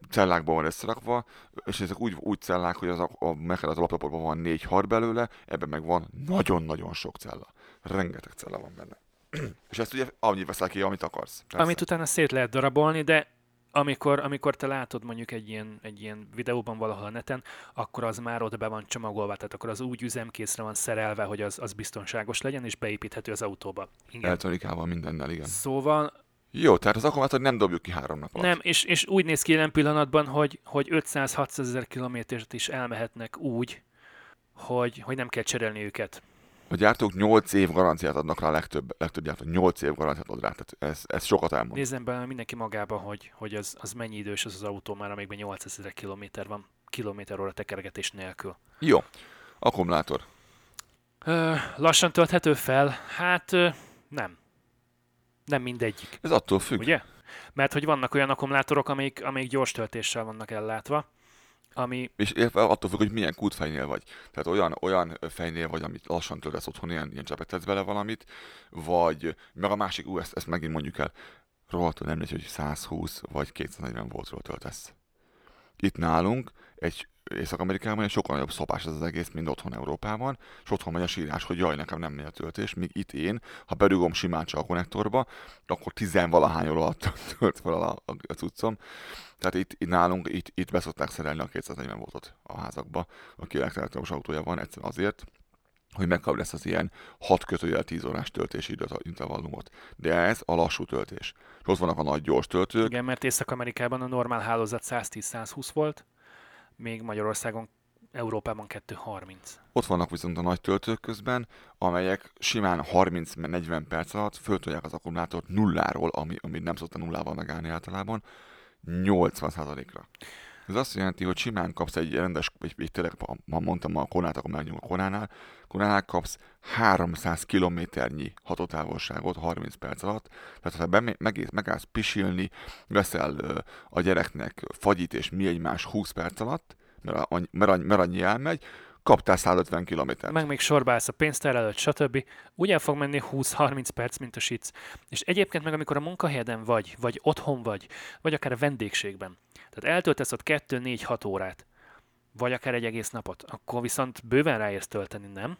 cellákban van összerakva, és ezek úgy, úgy cellák, hogy az a, a mechadat laptopokban van négy har belőle, ebben meg van nagyon-nagyon sok cella. Rengeteg cella van benne. [CLEARS THROAT] és ezt ugye annyi veszel ki, amit akarsz. Persze. Amit utána szét lehet darabolni, de amikor, amikor te látod mondjuk egy ilyen, egy ilyen videóban valahol a neten, akkor az már ott be van csomagolva, tehát akkor az úgy üzemkészre van szerelve, hogy az, az biztonságos legyen, és beépíthető az autóba. Igen. Elektronikával mindennel, igen. Szóval Jó, tehát az akkumulátort nem dobjuk ki három nap alatt. nem, és, és úgy néz ki jelen pillanatban, hogy, hogy 500-600 ezer kilométert is elmehetnek úgy, hogy, hogy nem kell cserélni őket. A gyártók 8 év garanciát adnak rá, a legtöbb, legtöbb gyártó 8 év garanciát ad rá, tehát ez, ez sokat elmond. Nézzem be mindenki magába, hogy, hogy az, az mennyi idős az az autó már, amikben 800 ezer kilométer van, kilométer óra tekergetés nélkül. Jó, akkumulátor. Ö, lassan tölthető fel? Hát ö, nem. Nem mindegyik, Ez attól függ. ugye? Mert hogy vannak olyan akkumulátorok, amik, amik gyors töltéssel vannak ellátva, ami És attól függ, hogy milyen kútfejnél vagy. Tehát olyan, olyan fejnél vagy, amit lassan töltesz otthon, ilyen, ilyen csepegtetsz bele valamit, vagy meg a másik, ú, ezt, ezt megint mondjuk el, rohadtul nem mindegy, hogy 120 vagy 240 voltról töltesz. Itt nálunk, egy Észak-Amerikában egy sokkal nagyobb szopás ez az egész, mint otthon Európában, és otthon megy a sírás, hogy jaj, nekem nem megy a töltés, míg itt én, ha berugom simán csak a konnektorba, akkor tizenvalahány óra alatt [LAUGHS] tölt fel a, a, a cuccom. Tehát itt, itt nálunk, itt, itt beszokták szerelni a 240 voltot a házakba, aki elektromos autója van, egyszerűen azért, hogy megkapja ezt az ilyen 6 kötőjel 10 órás töltési időt, intervallumot. De ez a lassú töltés. És ott vannak a nagy gyors töltők, igen, mert Észak-Amerikában a normál hálózat 110-120 volt, még Magyarországon, Európában 230. Ott vannak viszont a nagy töltők közben, amelyek simán 30-40 perc alatt föltolják az akkumulátort nulláról, ami, ami nem szokta nullával megállni általában, 80%-ra. Ez azt jelenti, hogy simán kapsz egy rendes, vagy egy tényleg, ha mondtam a konát, akkor megnyom a konánál, konánál kapsz 300 kilométernyi hatótávolságot 30 perc alatt, tehát ha be, megész, megállsz pisilni, veszel a gyereknek fagyit és mi egymás 20 perc alatt, mert, annyi, mert, annyi, mert annyi elmegy, kaptál 150 kilométert. Meg még sorba állsz a pénztár előtt, stb. Úgy el fog menni 20-30 perc, mint a sic. És egyébként meg amikor a munkahelyeden vagy, vagy otthon vagy, vagy akár a vendégségben, tehát eltöltesz ott 2-4-6 órát, vagy akár egy egész napot, akkor viszont bőven ráérsz tölteni, nem?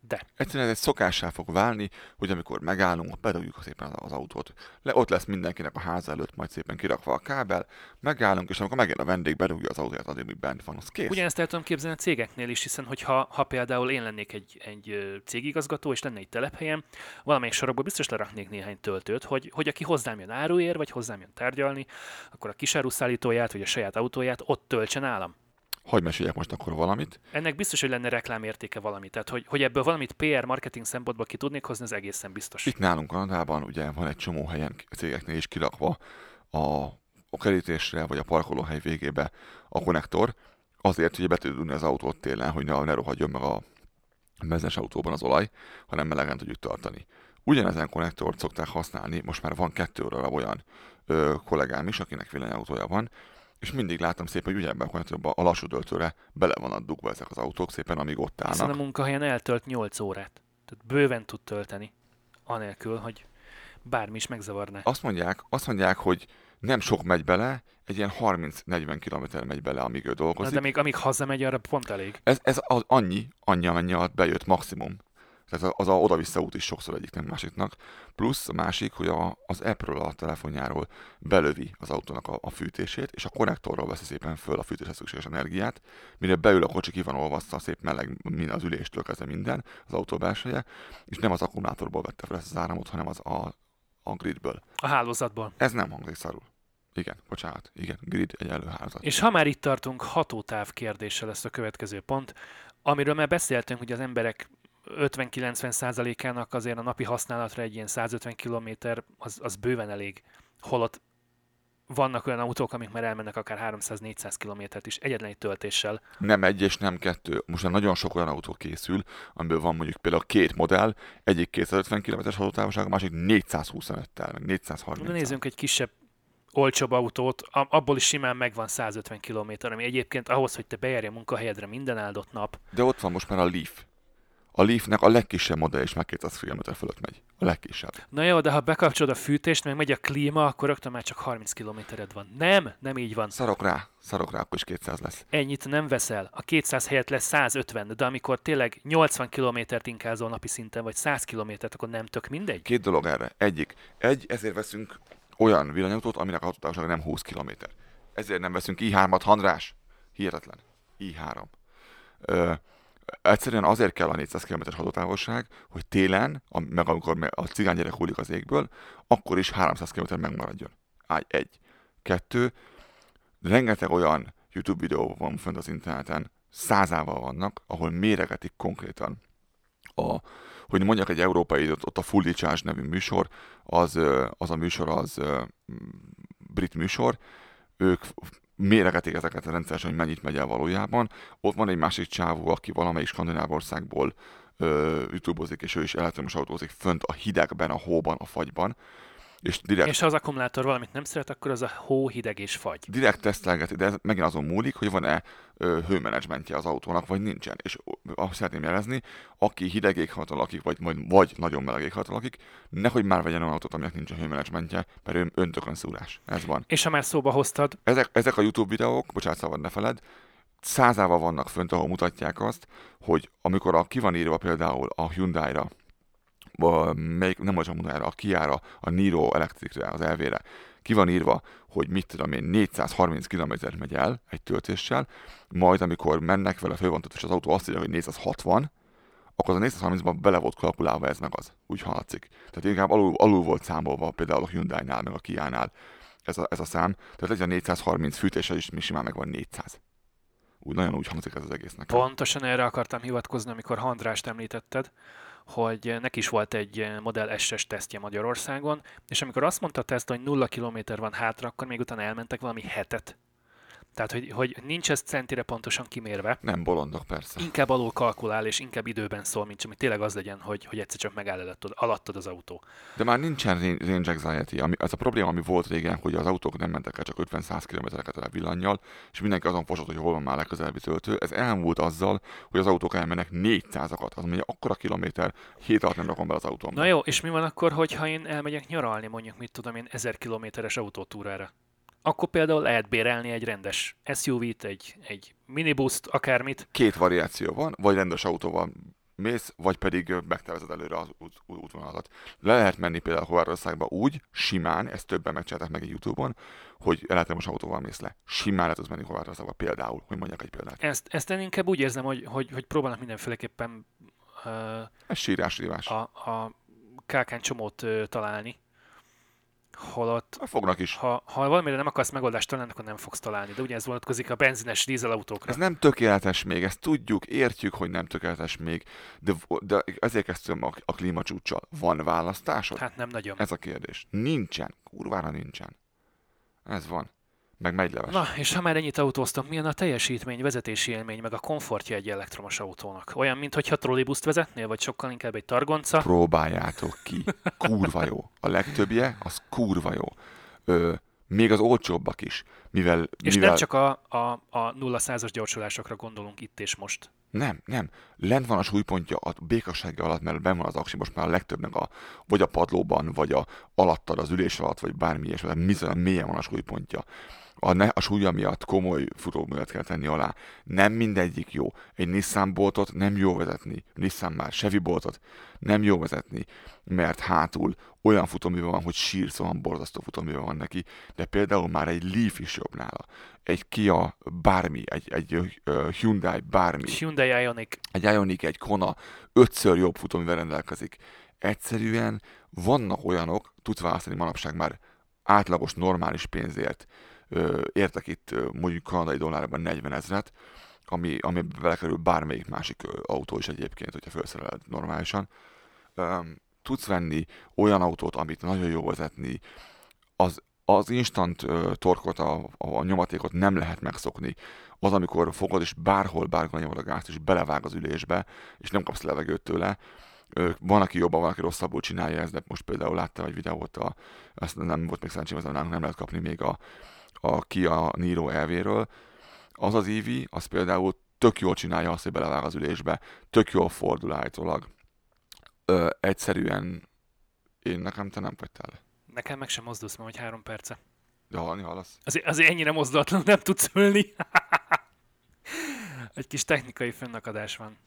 De. Egyszerűen egy szokássá fog válni, hogy amikor megállunk, bedugjuk szépen az autót. Le, ott lesz mindenkinek a ház előtt, majd szépen kirakva a kábel, megállunk, és amikor megjön a vendég, bedugja az autóját, addig még bent van, az kész. Ugyanezt el tudom képzelni a cégeknél is, hiszen hogyha ha például én lennék egy, egy cégigazgató, és lenne egy telephelyem, valamelyik sarokba biztos leraknék néhány töltőt, hogy, hogy aki hozzám jön áruér, vagy hozzám jön tárgyalni, akkor a kisáruszállítóját, vagy a saját autóját ott töltsen állam. Hogy meséljek most akkor valamit? Ennek biztos, hogy lenne reklámértéke valami. Tehát, hogy, hogy ebből valamit PR marketing szempontból ki tudnék hozni, az egészen biztos. Itt nálunk Kanadában ugye van egy csomó helyen cégeknél is kirakva a, a kerítésre, vagy a parkolóhely végébe a konnektor, azért, hogy be tudjuk az autót télen, hogy ne, ne rohadjon meg a mezes autóban az olaj, hanem melegen tudjuk tartani. Ugyanezen konnektort szokták használni, most már van kettő darab olyan ö, kollégám is, akinek villanyautója van, és mindig látom szépen, hogy ugyanebben a a lassú töltőre bele van dugva ezek az autók szépen, amíg ott Hiszen a állnak. munkahelyen eltölt 8 órát. Tehát bőven tud tölteni. Anélkül, hogy bármi is megzavarná. Azt mondják, azt mondják, hogy nem sok megy bele, egy ilyen 30-40 km megy bele, amíg ő Na, dolgozik. de még amíg hazamegy, arra pont elég. Ez, ez az annyi, annyi, amennyi alatt bejött maximum. Tehát az a oda-vissza út is sokszor egyik nem másiknak. Plusz a másik, hogy a, az appről a telefonjáról belövi az autónak a, a fűtését, és a konnektorról veszi szépen föl a fűtéshez szükséges energiát, mire beül a kocsi ki van olvasztva, szép meleg mind az üléstől kezdve minden, az autó belseje, és nem az akkumulátorból vette fel ezt az áramot, hanem az a, a gridből. A hálózatból. Ez nem hangzik szarul. Igen, bocsánat. Igen, grid egy előhálózat. És ha már itt tartunk, hatótáv kérdése lesz a következő pont, amiről már beszéltünk, hogy az emberek 50-90 százalékának azért a napi használatra egy ilyen 150 km az, az bőven elég. Holott vannak olyan autók, amik már elmennek akár 300-400 kilométert is egyetlen egy töltéssel. Nem egy és nem kettő. Most már nagyon sok olyan autó készül, amiből van mondjuk például két modell, egyik 250 km-es hatótávolság, a másik 425-tel, meg 430 De nézzünk egy kisebb olcsóbb autót, abból is simán megvan 150 km, ami egyébként ahhoz, hogy te bejárj a munkahelyedre minden áldott nap, De ott van most már a Leaf. A Leafnek a legkisebb modell is meg 200 km fölött megy. A legkisebb. Na jó, de ha bekapcsolod a fűtést, meg megy a klíma, akkor rögtön már csak 30 kilométered van. Nem, nem így van. Szarok rá, szarok rá, akkor is 200 lesz. Ennyit nem veszel. A 200 helyett lesz 150, de amikor tényleg 80 kilométert inkázol napi szinten, vagy 100 kilométert, akkor nem tök mindegy. Két dolog erre. Egyik, egy, ezért veszünk olyan villanyautót, aminek a hatótávolsága nem 20 km. Ezért nem veszünk i3-at, Handrás. Hihetetlen. i3. Ö, egyszerűen azért kell a 400 km-es hatótávolság, hogy télen, a, meg amikor a cigánygyerek hullik az égből, akkor is 300 km megmaradjon. Ágy, egy. Kettő, rengeteg olyan YouTube videó van fönt az interneten, százával vannak, ahol méregetik konkrétan a, hogy mondjak egy európai, ott, ott a Charge nevű műsor, az, az a műsor az brit műsor, ők méregetik ezeket rendszeresen, hogy mennyit megy el valójában. Ott van egy másik csávó, aki valamelyik skandináv országból ö, és ő is elektromos autózik fönt a hidegben, a hóban, a fagyban, és direkt És ha az akkumulátor valamit nem szeret, akkor az a hó, hideg és fagy. direkt tesztelgeti, de ez megint azon múlik, hogy van-e ö, hőmenedzsmentje az autónak, vagy nincsen. És azt szeretném jelezni, aki hideg éghajlaton lakik, vagy, vagy, vagy nagyon meleg éghajlaton lakik, nehogy már vegyen olyan autót, aminek nincsen hőmenedzsmentje, mert ön, öntökön szúrás. Ez van. És ha már szóba hoztad, Ezek, ezek a YouTube videók, bocsánat, szabad ne feled, százával vannak fönt, ahol mutatják azt, hogy amikor a, ki van írva például a Hyundai-ra, melyik, nem az a Hyundai-ra, a Kia-ra, a Niro Electric-re, az elvére, ki van írva, hogy mit tudom én, 430 km megy el egy töltéssel, majd amikor mennek vele, föl van töltve, és az autó azt írja, hogy 460, akkor az a 430-ban bele volt kalkulálva ez meg az. Úgy hallatszik. Tehát inkább alul, alul volt számolva például a Hyundai-nál, meg a Kia-nál ez a, ez a szám. Tehát legyen 430 fűtéssel is mi simán megvan 400. Úgy nagyon úgy hangzik ez az egész nekem. pontosan erre akartam hivatkozni, amikor Handrást említetted, hogy neki is volt egy Model S-es tesztje Magyarországon, és amikor azt mondta a teszt, hogy nulla kilométer van hátra, akkor még utána elmentek valami hetet. Tehát, hogy, hogy nincs ez centire pontosan kimérve, Nem bolondok persze. inkább alul kalkulál, és inkább időben szól, mint sem, hogy tényleg az legyen, hogy, hogy egyszer csak megáll alattad, alattad az autó. De már nincsen ran- range anxiety. Ami, az a probléma, ami volt régen, hogy az autók nem mentek el csak 50-100 km-eket el villannyal, és mindenki azon fosott, hogy hol van már legközelebbi töltő. Ez elmúlt azzal, hogy az autók elmennek 400-akat. Az mondja, akkora kilométer, hét alatt nem rakom be az autómba. Na jó, és mi van akkor, hogyha én elmegyek nyaralni, mondjuk, mit tudom én, 1000 kilométeres autótúrára? Akkor például lehet bérelni egy rendes SUV-t, egy, egy minibuszt, akármit. Két variáció van, vagy rendes autóval mész, vagy pedig megtervezed előre az út, út- útvonalat. Le lehet menni például Horvátországba úgy, simán, ezt többen megcsinálták meg egy Youtube-on, hogy elektromos autóval mész le. Simán le tudsz menni Horvátországba például, hogy mondjak egy példát. Ezt, ezt én inkább úgy érzem, hogy, hogy, hogy próbálnak mindenféleképpen uh, Ez sírás, rívás. a, a kákán csomót uh, találni, holott Hát Fognak is. ha, ha valamire nem akarsz megoldást találni, akkor nem fogsz találni. De ugye ez vonatkozik a benzines dízelautókra. Ez nem tökéletes még, ezt tudjuk, értjük, hogy nem tökéletes még, de, de ezért kezdtem a, a klímacsúccsal. Van választásod? Hát nem nagyon. Ez a kérdés. Nincsen. Kurvára nincsen. Ez van. Meg megy leves. Na, és ha már ennyit autóztunk, milyen a teljesítmény, vezetési élmény, meg a komfortja egy elektromos autónak? Olyan, mintha trollibuszt vezetnél, vagy sokkal inkább egy targonca? Próbáljátok ki. Kurva jó. A legtöbbje, az kurva jó. Ö, még az olcsóbbak is, mivel... És mivel nem csak a, a, a 0 százas gyorsulásokra gondolunk itt és most. Nem, nem. Lent van a súlypontja a békassága alatt, mert ben van az aksi, most már a legtöbbnek a, vagy a padlóban, vagy a alattad az ülés alatt, vagy bármi ilyesmi, tehát mélyen van a súlypontja. A, ne, a súlya miatt komoly futóművet kell tenni alá. Nem mindegyik jó. Egy Nissan boltot nem jó vezetni. Nissan már Chevy boltot nem jó vezetni, mert hátul olyan futóműve van, hogy sírsz, olyan borzasztó futóműve van neki, de például már egy Leaf is jobb nála. Egy Kia bármi, egy, egy Hyundai bármi Hyundai Ioniq. egy Ioniq, egy Kona ötször jobb futóművel rendelkezik. Egyszerűen vannak olyanok, tudsz választani manapság már átlagos, normális pénzért, értek itt mondjuk kanadai dollárban 40 ezret, ami, ami belekerül bármelyik másik autó is egyébként, hogyha felszereled normálisan. Tudsz venni olyan autót, amit nagyon jó vezetni, az, az instant torkot, a, a nyomatékot nem lehet megszokni. Az, amikor fogod, és bárhol, bárhol nyomod a gázt, és belevág az ülésbe, és nem kapsz levegőt tőle. Ö, Van, aki jobban, van, aki rosszabbul csinálja ezt, de most például láttam egy videót, a, azt nem volt még szerencsém, nálunk nem lehet kapni még a, a Kia Niro elvéről. Az az EV, az például tök jól csinálja azt, hogy belevág az ülésbe, tök jól fordul állítólag. Ö, egyszerűen én nekem te nem fogytál le. Nekem meg sem mozdulsz ma, hogy három perce. De hallani hallasz? Azért, azért ennyire mozdulatlanul nem tudsz ülni. [LAUGHS] Egy kis technikai fönnakadás van.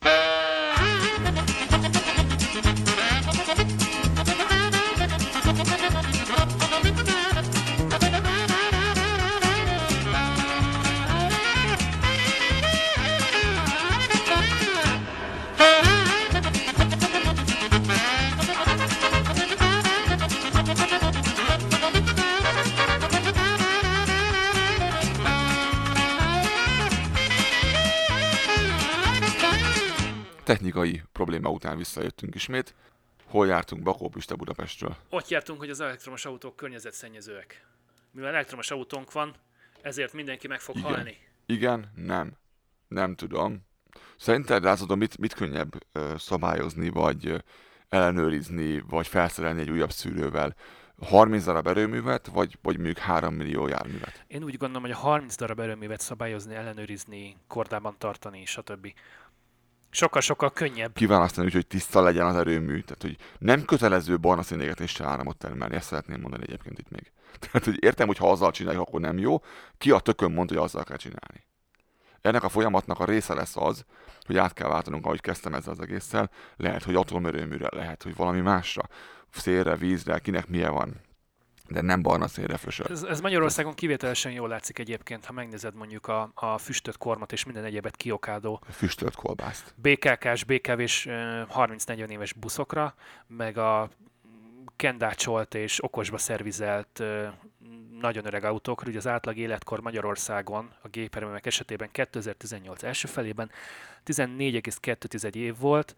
Technikai probléma után visszajöttünk ismét. Hol jártunk? Bakó Pista Budapestről. Ott jártunk, hogy az elektromos autók környezetszennyezőek. Mivel elektromos autónk van, ezért mindenki meg fog Igen. halni. Igen, nem. Nem tudom. Szerinted látod, mit, mit könnyebb ö, szabályozni, vagy ö, ellenőrizni, vagy felszerelni egy újabb szűrővel? 30 darab erőművet, vagy, vagy mondjuk 3 millió járművet? Én úgy gondolom, hogy a 30 darab erőművet szabályozni, ellenőrizni, kordában tartani, stb. Sokkal-sokkal könnyebb. Kiválasztani úgy, hogy tiszta legyen az erőmű. Tehát, hogy nem kötelező barna szénégetéssel áramot termelni. Ezt szeretném mondani egyébként itt még. [LAUGHS] Tehát, hogy értem, hogy ha azzal csináljuk, akkor nem jó. Ki a tökön mondta, hogy azzal kell csinálni. Ennek a folyamatnak a része lesz az, hogy át kell váltanunk, ahogy kezdtem ezzel az egésszel. Lehet, hogy atomerőműre, lehet, hogy valami másra. Szélre, vízre, kinek milyen van. De nem barna szélre frösöl. Ez, ez Magyarországon kivételesen jól látszik egyébként, ha megnézed mondjuk a, a füstöt kormat és minden egyebet kiokádó Füstölt kolbászt. BKK-s, BKV-s ö, 30-40 éves buszokra, meg a kendácsolt és okosba szervizelt nagyon öreg autókra, ugye az átlag életkor Magyarországon a géperőművek esetében 2018 első felében 14,2 év volt,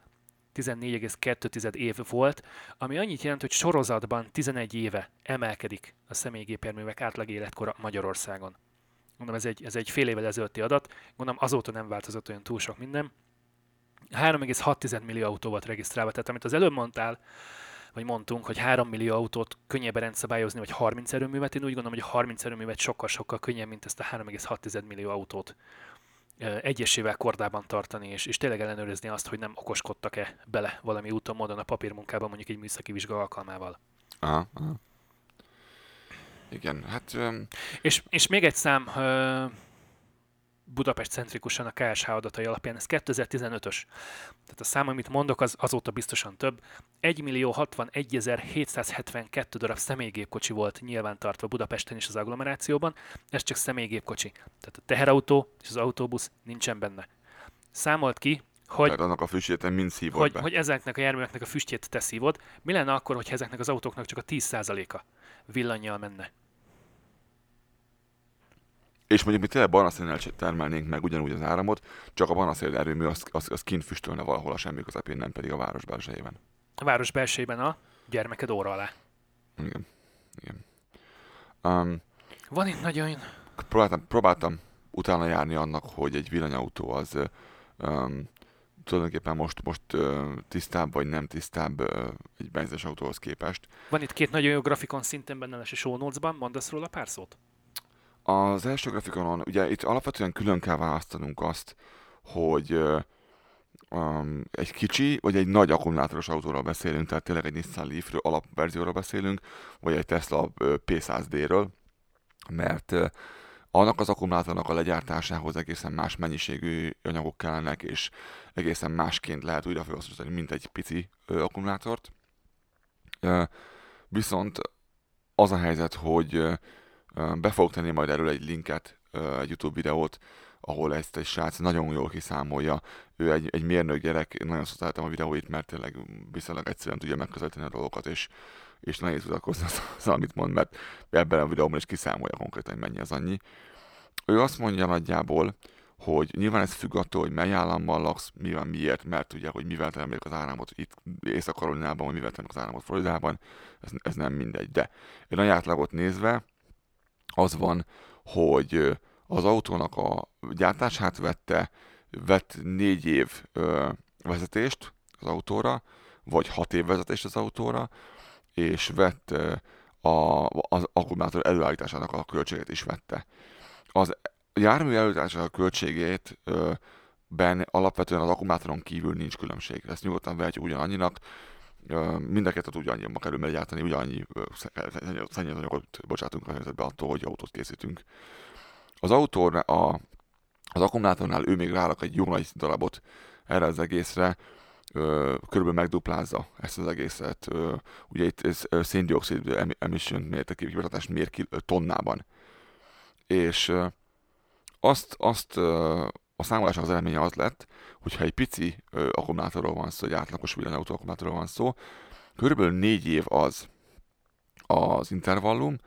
14,2 év volt, ami annyit jelent, hogy sorozatban 11 éve emelkedik a személygépjárművek átlag életkora Magyarországon. Mondom, ez egy, ez egy fél évvel ezelőtti adat, gondolom azóta nem változott olyan túl sok minden. 3,6 millió autó volt regisztrálva, tehát amit az előbb mondtál, vagy mondtunk, hogy 3 millió autót könnyebb rendszabályozni, vagy 30 erőművet, én úgy gondolom, hogy a 30 erőművet sokkal-sokkal könnyebb, mint ezt a 3,6 millió autót egyesével kordában tartani, és, és tényleg ellenőrizni azt, hogy nem okoskodtak-e bele valami úton, módon a papírmunkában, mondjuk egy műszaki vizsga alkalmával. Aha, aha. Igen, hát öm, És, és még egy szám Budapest centrikusan a KSH adatai alapján, ez 2015-ös. Tehát a szám, amit mondok, az azóta biztosan több. 1.061.772 darab személygépkocsi volt nyilvántartva Budapesten és az agglomerációban, ez csak személygépkocsi. Tehát a teherautó és az autóbusz nincsen benne. Számolt ki, hogy tehát annak a füstjét mind szívod hogy, be. hogy ezeknek a járműveknek a füstjét te szívod. Mi lenne akkor, hogyha ezeknek az autóknak csak a 10%-a villannyal menne? És mondjuk mi tényleg barna szénnel cse- termelnénk meg ugyanúgy az áramot, csak a barna szél erőmű az, az, az kint füstölne valahol a semmi közepén, nem pedig a város belsejében. A város belsejében a gyermeked óra alá. Igen. Igen. Um, Van itt nagyon... próbáltam, próbáltam utána járni annak, hogy egy villanyautó az um, tulajdonképpen most, most uh, tisztább vagy nem tisztább uh, egy benzines autóhoz képest. Van itt két nagyon jó grafikon szinten benne lesz a show notes-ban, mondasz róla pár szót? Az első grafikonon, ugye itt alapvetően külön kell választanunk azt, hogy um, egy kicsi, vagy egy nagy akkumulátoros autóról beszélünk, tehát tényleg egy Nissan Leaf-ről, alapverzióról beszélünk, vagy egy Tesla ö, P100D-ről, mert annak az akkumulátornak a legyártásához egészen más mennyiségű anyagok kellenek, és egészen másként lehet újra felhasználni, mint egy pici akkumulátort. Viszont az a helyzet, hogy be fogok tenni majd erről egy linket, egy YouTube videót, ahol ezt egy srác nagyon jól kiszámolja. Ő egy, egy mérnök gyerek, nagyon szociáltam a videóit, mert tényleg viszonylag egyszerűen tudja megközelíteni a dolgokat, és, és nehéz vitatkozni az, amit mond, mert ebben a videóban is kiszámolja konkrétan, hogy mennyi az annyi. Ő azt mondja nagyjából, hogy nyilván ez függ attól, hogy mely államban laksz, van, miért, mert ugye, hogy mivel termelik az áramot itt Észak-Karolinában, vagy mivel termelik az áramot Floridában, ez, ez nem mindegy. De egy nagy átlagot nézve az van, hogy az autónak a gyártását vette, vett négy év vezetést az autóra, vagy hat év vezetést az autóra, és vett a, az akkumulátor előállításának a költségét is vette. Az jármű előállításának a költségét ben alapvetően az akkumulátoron kívül nincs különbség. Ezt nyugodtan vehetjük ugyanannyinak, mind a kettőt ugyanannyiba kerül, mert gyártani ugyanannyi szennyezőanyagot bocsátunk a helyzetbe attól, hogy autót készítünk. Az autó, a, az akkumulátornál ő még rárak egy jó nagy darabot erre az egészre, körülbelül megduplázza ezt az egészet. Ugye itt ez széndiokszid emission mértek kibocsátást mér tonnában. És azt, azt a számolásnak az eredménye az lett, hogyha egy pici ö, akkumulátorról van szó, egy átlagos villanyautó akkumulátorról van szó, körülbelül négy év az az intervallum,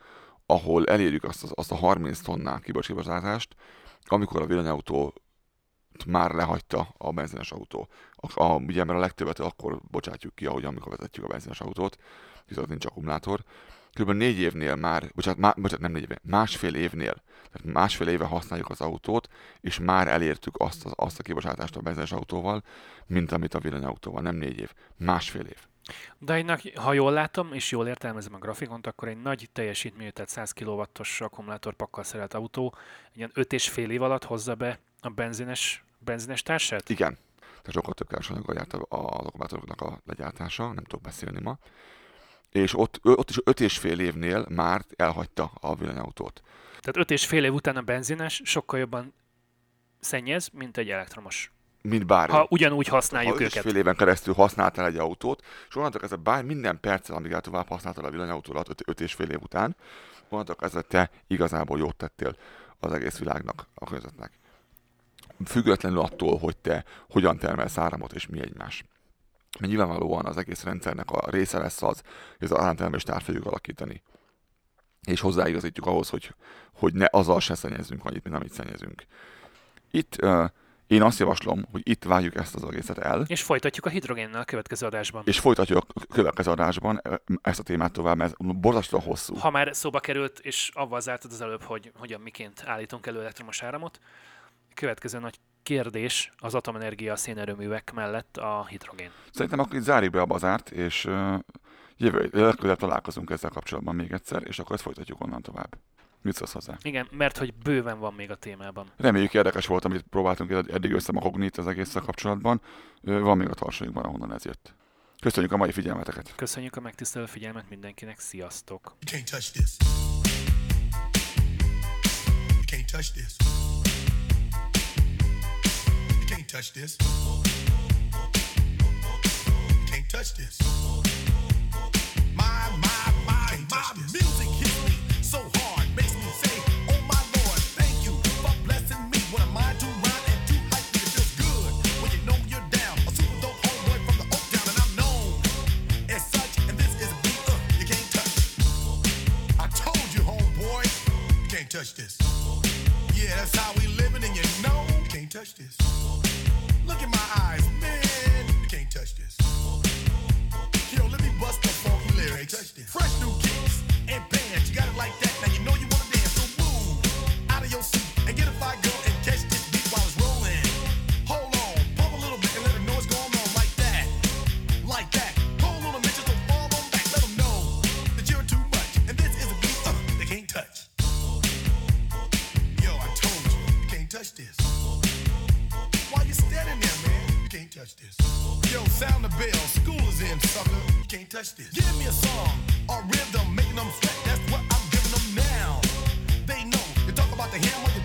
ahol elérjük azt, azt a 30 tonnál kibocsátást, amikor a villanyautó már lehagyta a benzines autó. A, a, ugye, mert a legtöbbet akkor bocsátjuk ki, ahogy amikor vezetjük a benzines autót, viszont nincs akkumulátor. Kb. négy évnél már, bocsánat, má, bocsánat nem négy évnél, másfél évnél, tehát másfél éve használjuk az autót, és már elértük azt, az, azt a kibocsátást a benzines autóval, mint amit a villanyautóval, nem négy év, másfél év. De egynek, ha jól látom, és jól értelmezem a grafikont, akkor egy nagy teljesítményű, tehát 100 kW-os akkumulátorpakkal szerelt autó egy ilyen 5 és fél év alatt hozza be a benzines, benzines társát? Igen. Tehát sokkal több keresanyaggal járt az akkumulátoroknak a legyártása, nem tudok beszélni ma. És ott, ott is 5 és fél évnél már elhagyta a villanyautót. Tehát 5 és fél év után a benzines sokkal jobban szennyez, mint egy elektromos mint bármi. Ha ugyanúgy használjuk ha őket. fél éven keresztül használtál egy autót, és onnantól kezdve bár minden perccel, amíg el tovább használtál a villanyautólat 5 és fél év után, onnantól kezdve te igazából jót tettél az egész világnak, a környezetnek. Függetlenül attól, hogy te hogyan termelsz áramot és mi egymás. Nyilvánvalóan az egész rendszernek a része lesz az, hogy az áramtermelést át fogjuk alakítani. És hozzáigazítjuk ahhoz, hogy, hogy ne azzal se szennyezünk annyit, mint amit szennyezünk. Itt uh, én azt javaslom, hogy itt vágjuk ezt az egészet el. És folytatjuk a hidrogénnel a következő adásban. És folytatjuk a következő adásban ezt a témát tovább, mert borzasztóan hosszú. Ha már szóba került, és avval zártad az előbb, hogy hogyan miként állítunk elő elektromos áramot, következő nagy kérdés az atomenergia szénerőművek mellett a hidrogén. Szerintem akkor itt zárjuk be a bazárt, és uh, jövő, legközelebb találkozunk ezzel kapcsolatban még egyszer, és akkor ezt folytatjuk onnan tovább. Mit szólsz hozzá? Igen, mert hogy bőven van még a témában. Reméljük érdekes volt, amit próbáltunk eddig összemagogni itt az egész kapcsolatban. Van még a tarsainkban, ahonnan ez jött. Köszönjük a mai figyelmeteket. Köszönjük a megtisztelő figyelmet mindenkinek. Sziasztok! You can't touch this. You can't touch this. Can't touch this. Can't touch this. My, my, my, my music hits me so hard, makes me say, Oh my Lord, thank you for blessing me. What am I to rhyme and to hype me? It feels good when you know you're down. A super dope homeboy from the Oak Town, and I'm known as such. And this is a beat uh, you can't touch. I told you, homeboy, you can't touch this. Yeah, that's how we living, and you know you can't touch this. Look my eyes, man, you can't touch this. Yo, let me bust funky lyrics. Fresh new kicks and bands, you got it like that. can't touch this. Give me a song, a rhythm, making them sweat. That's what I'm giving them now. They know. You talk about the hammer.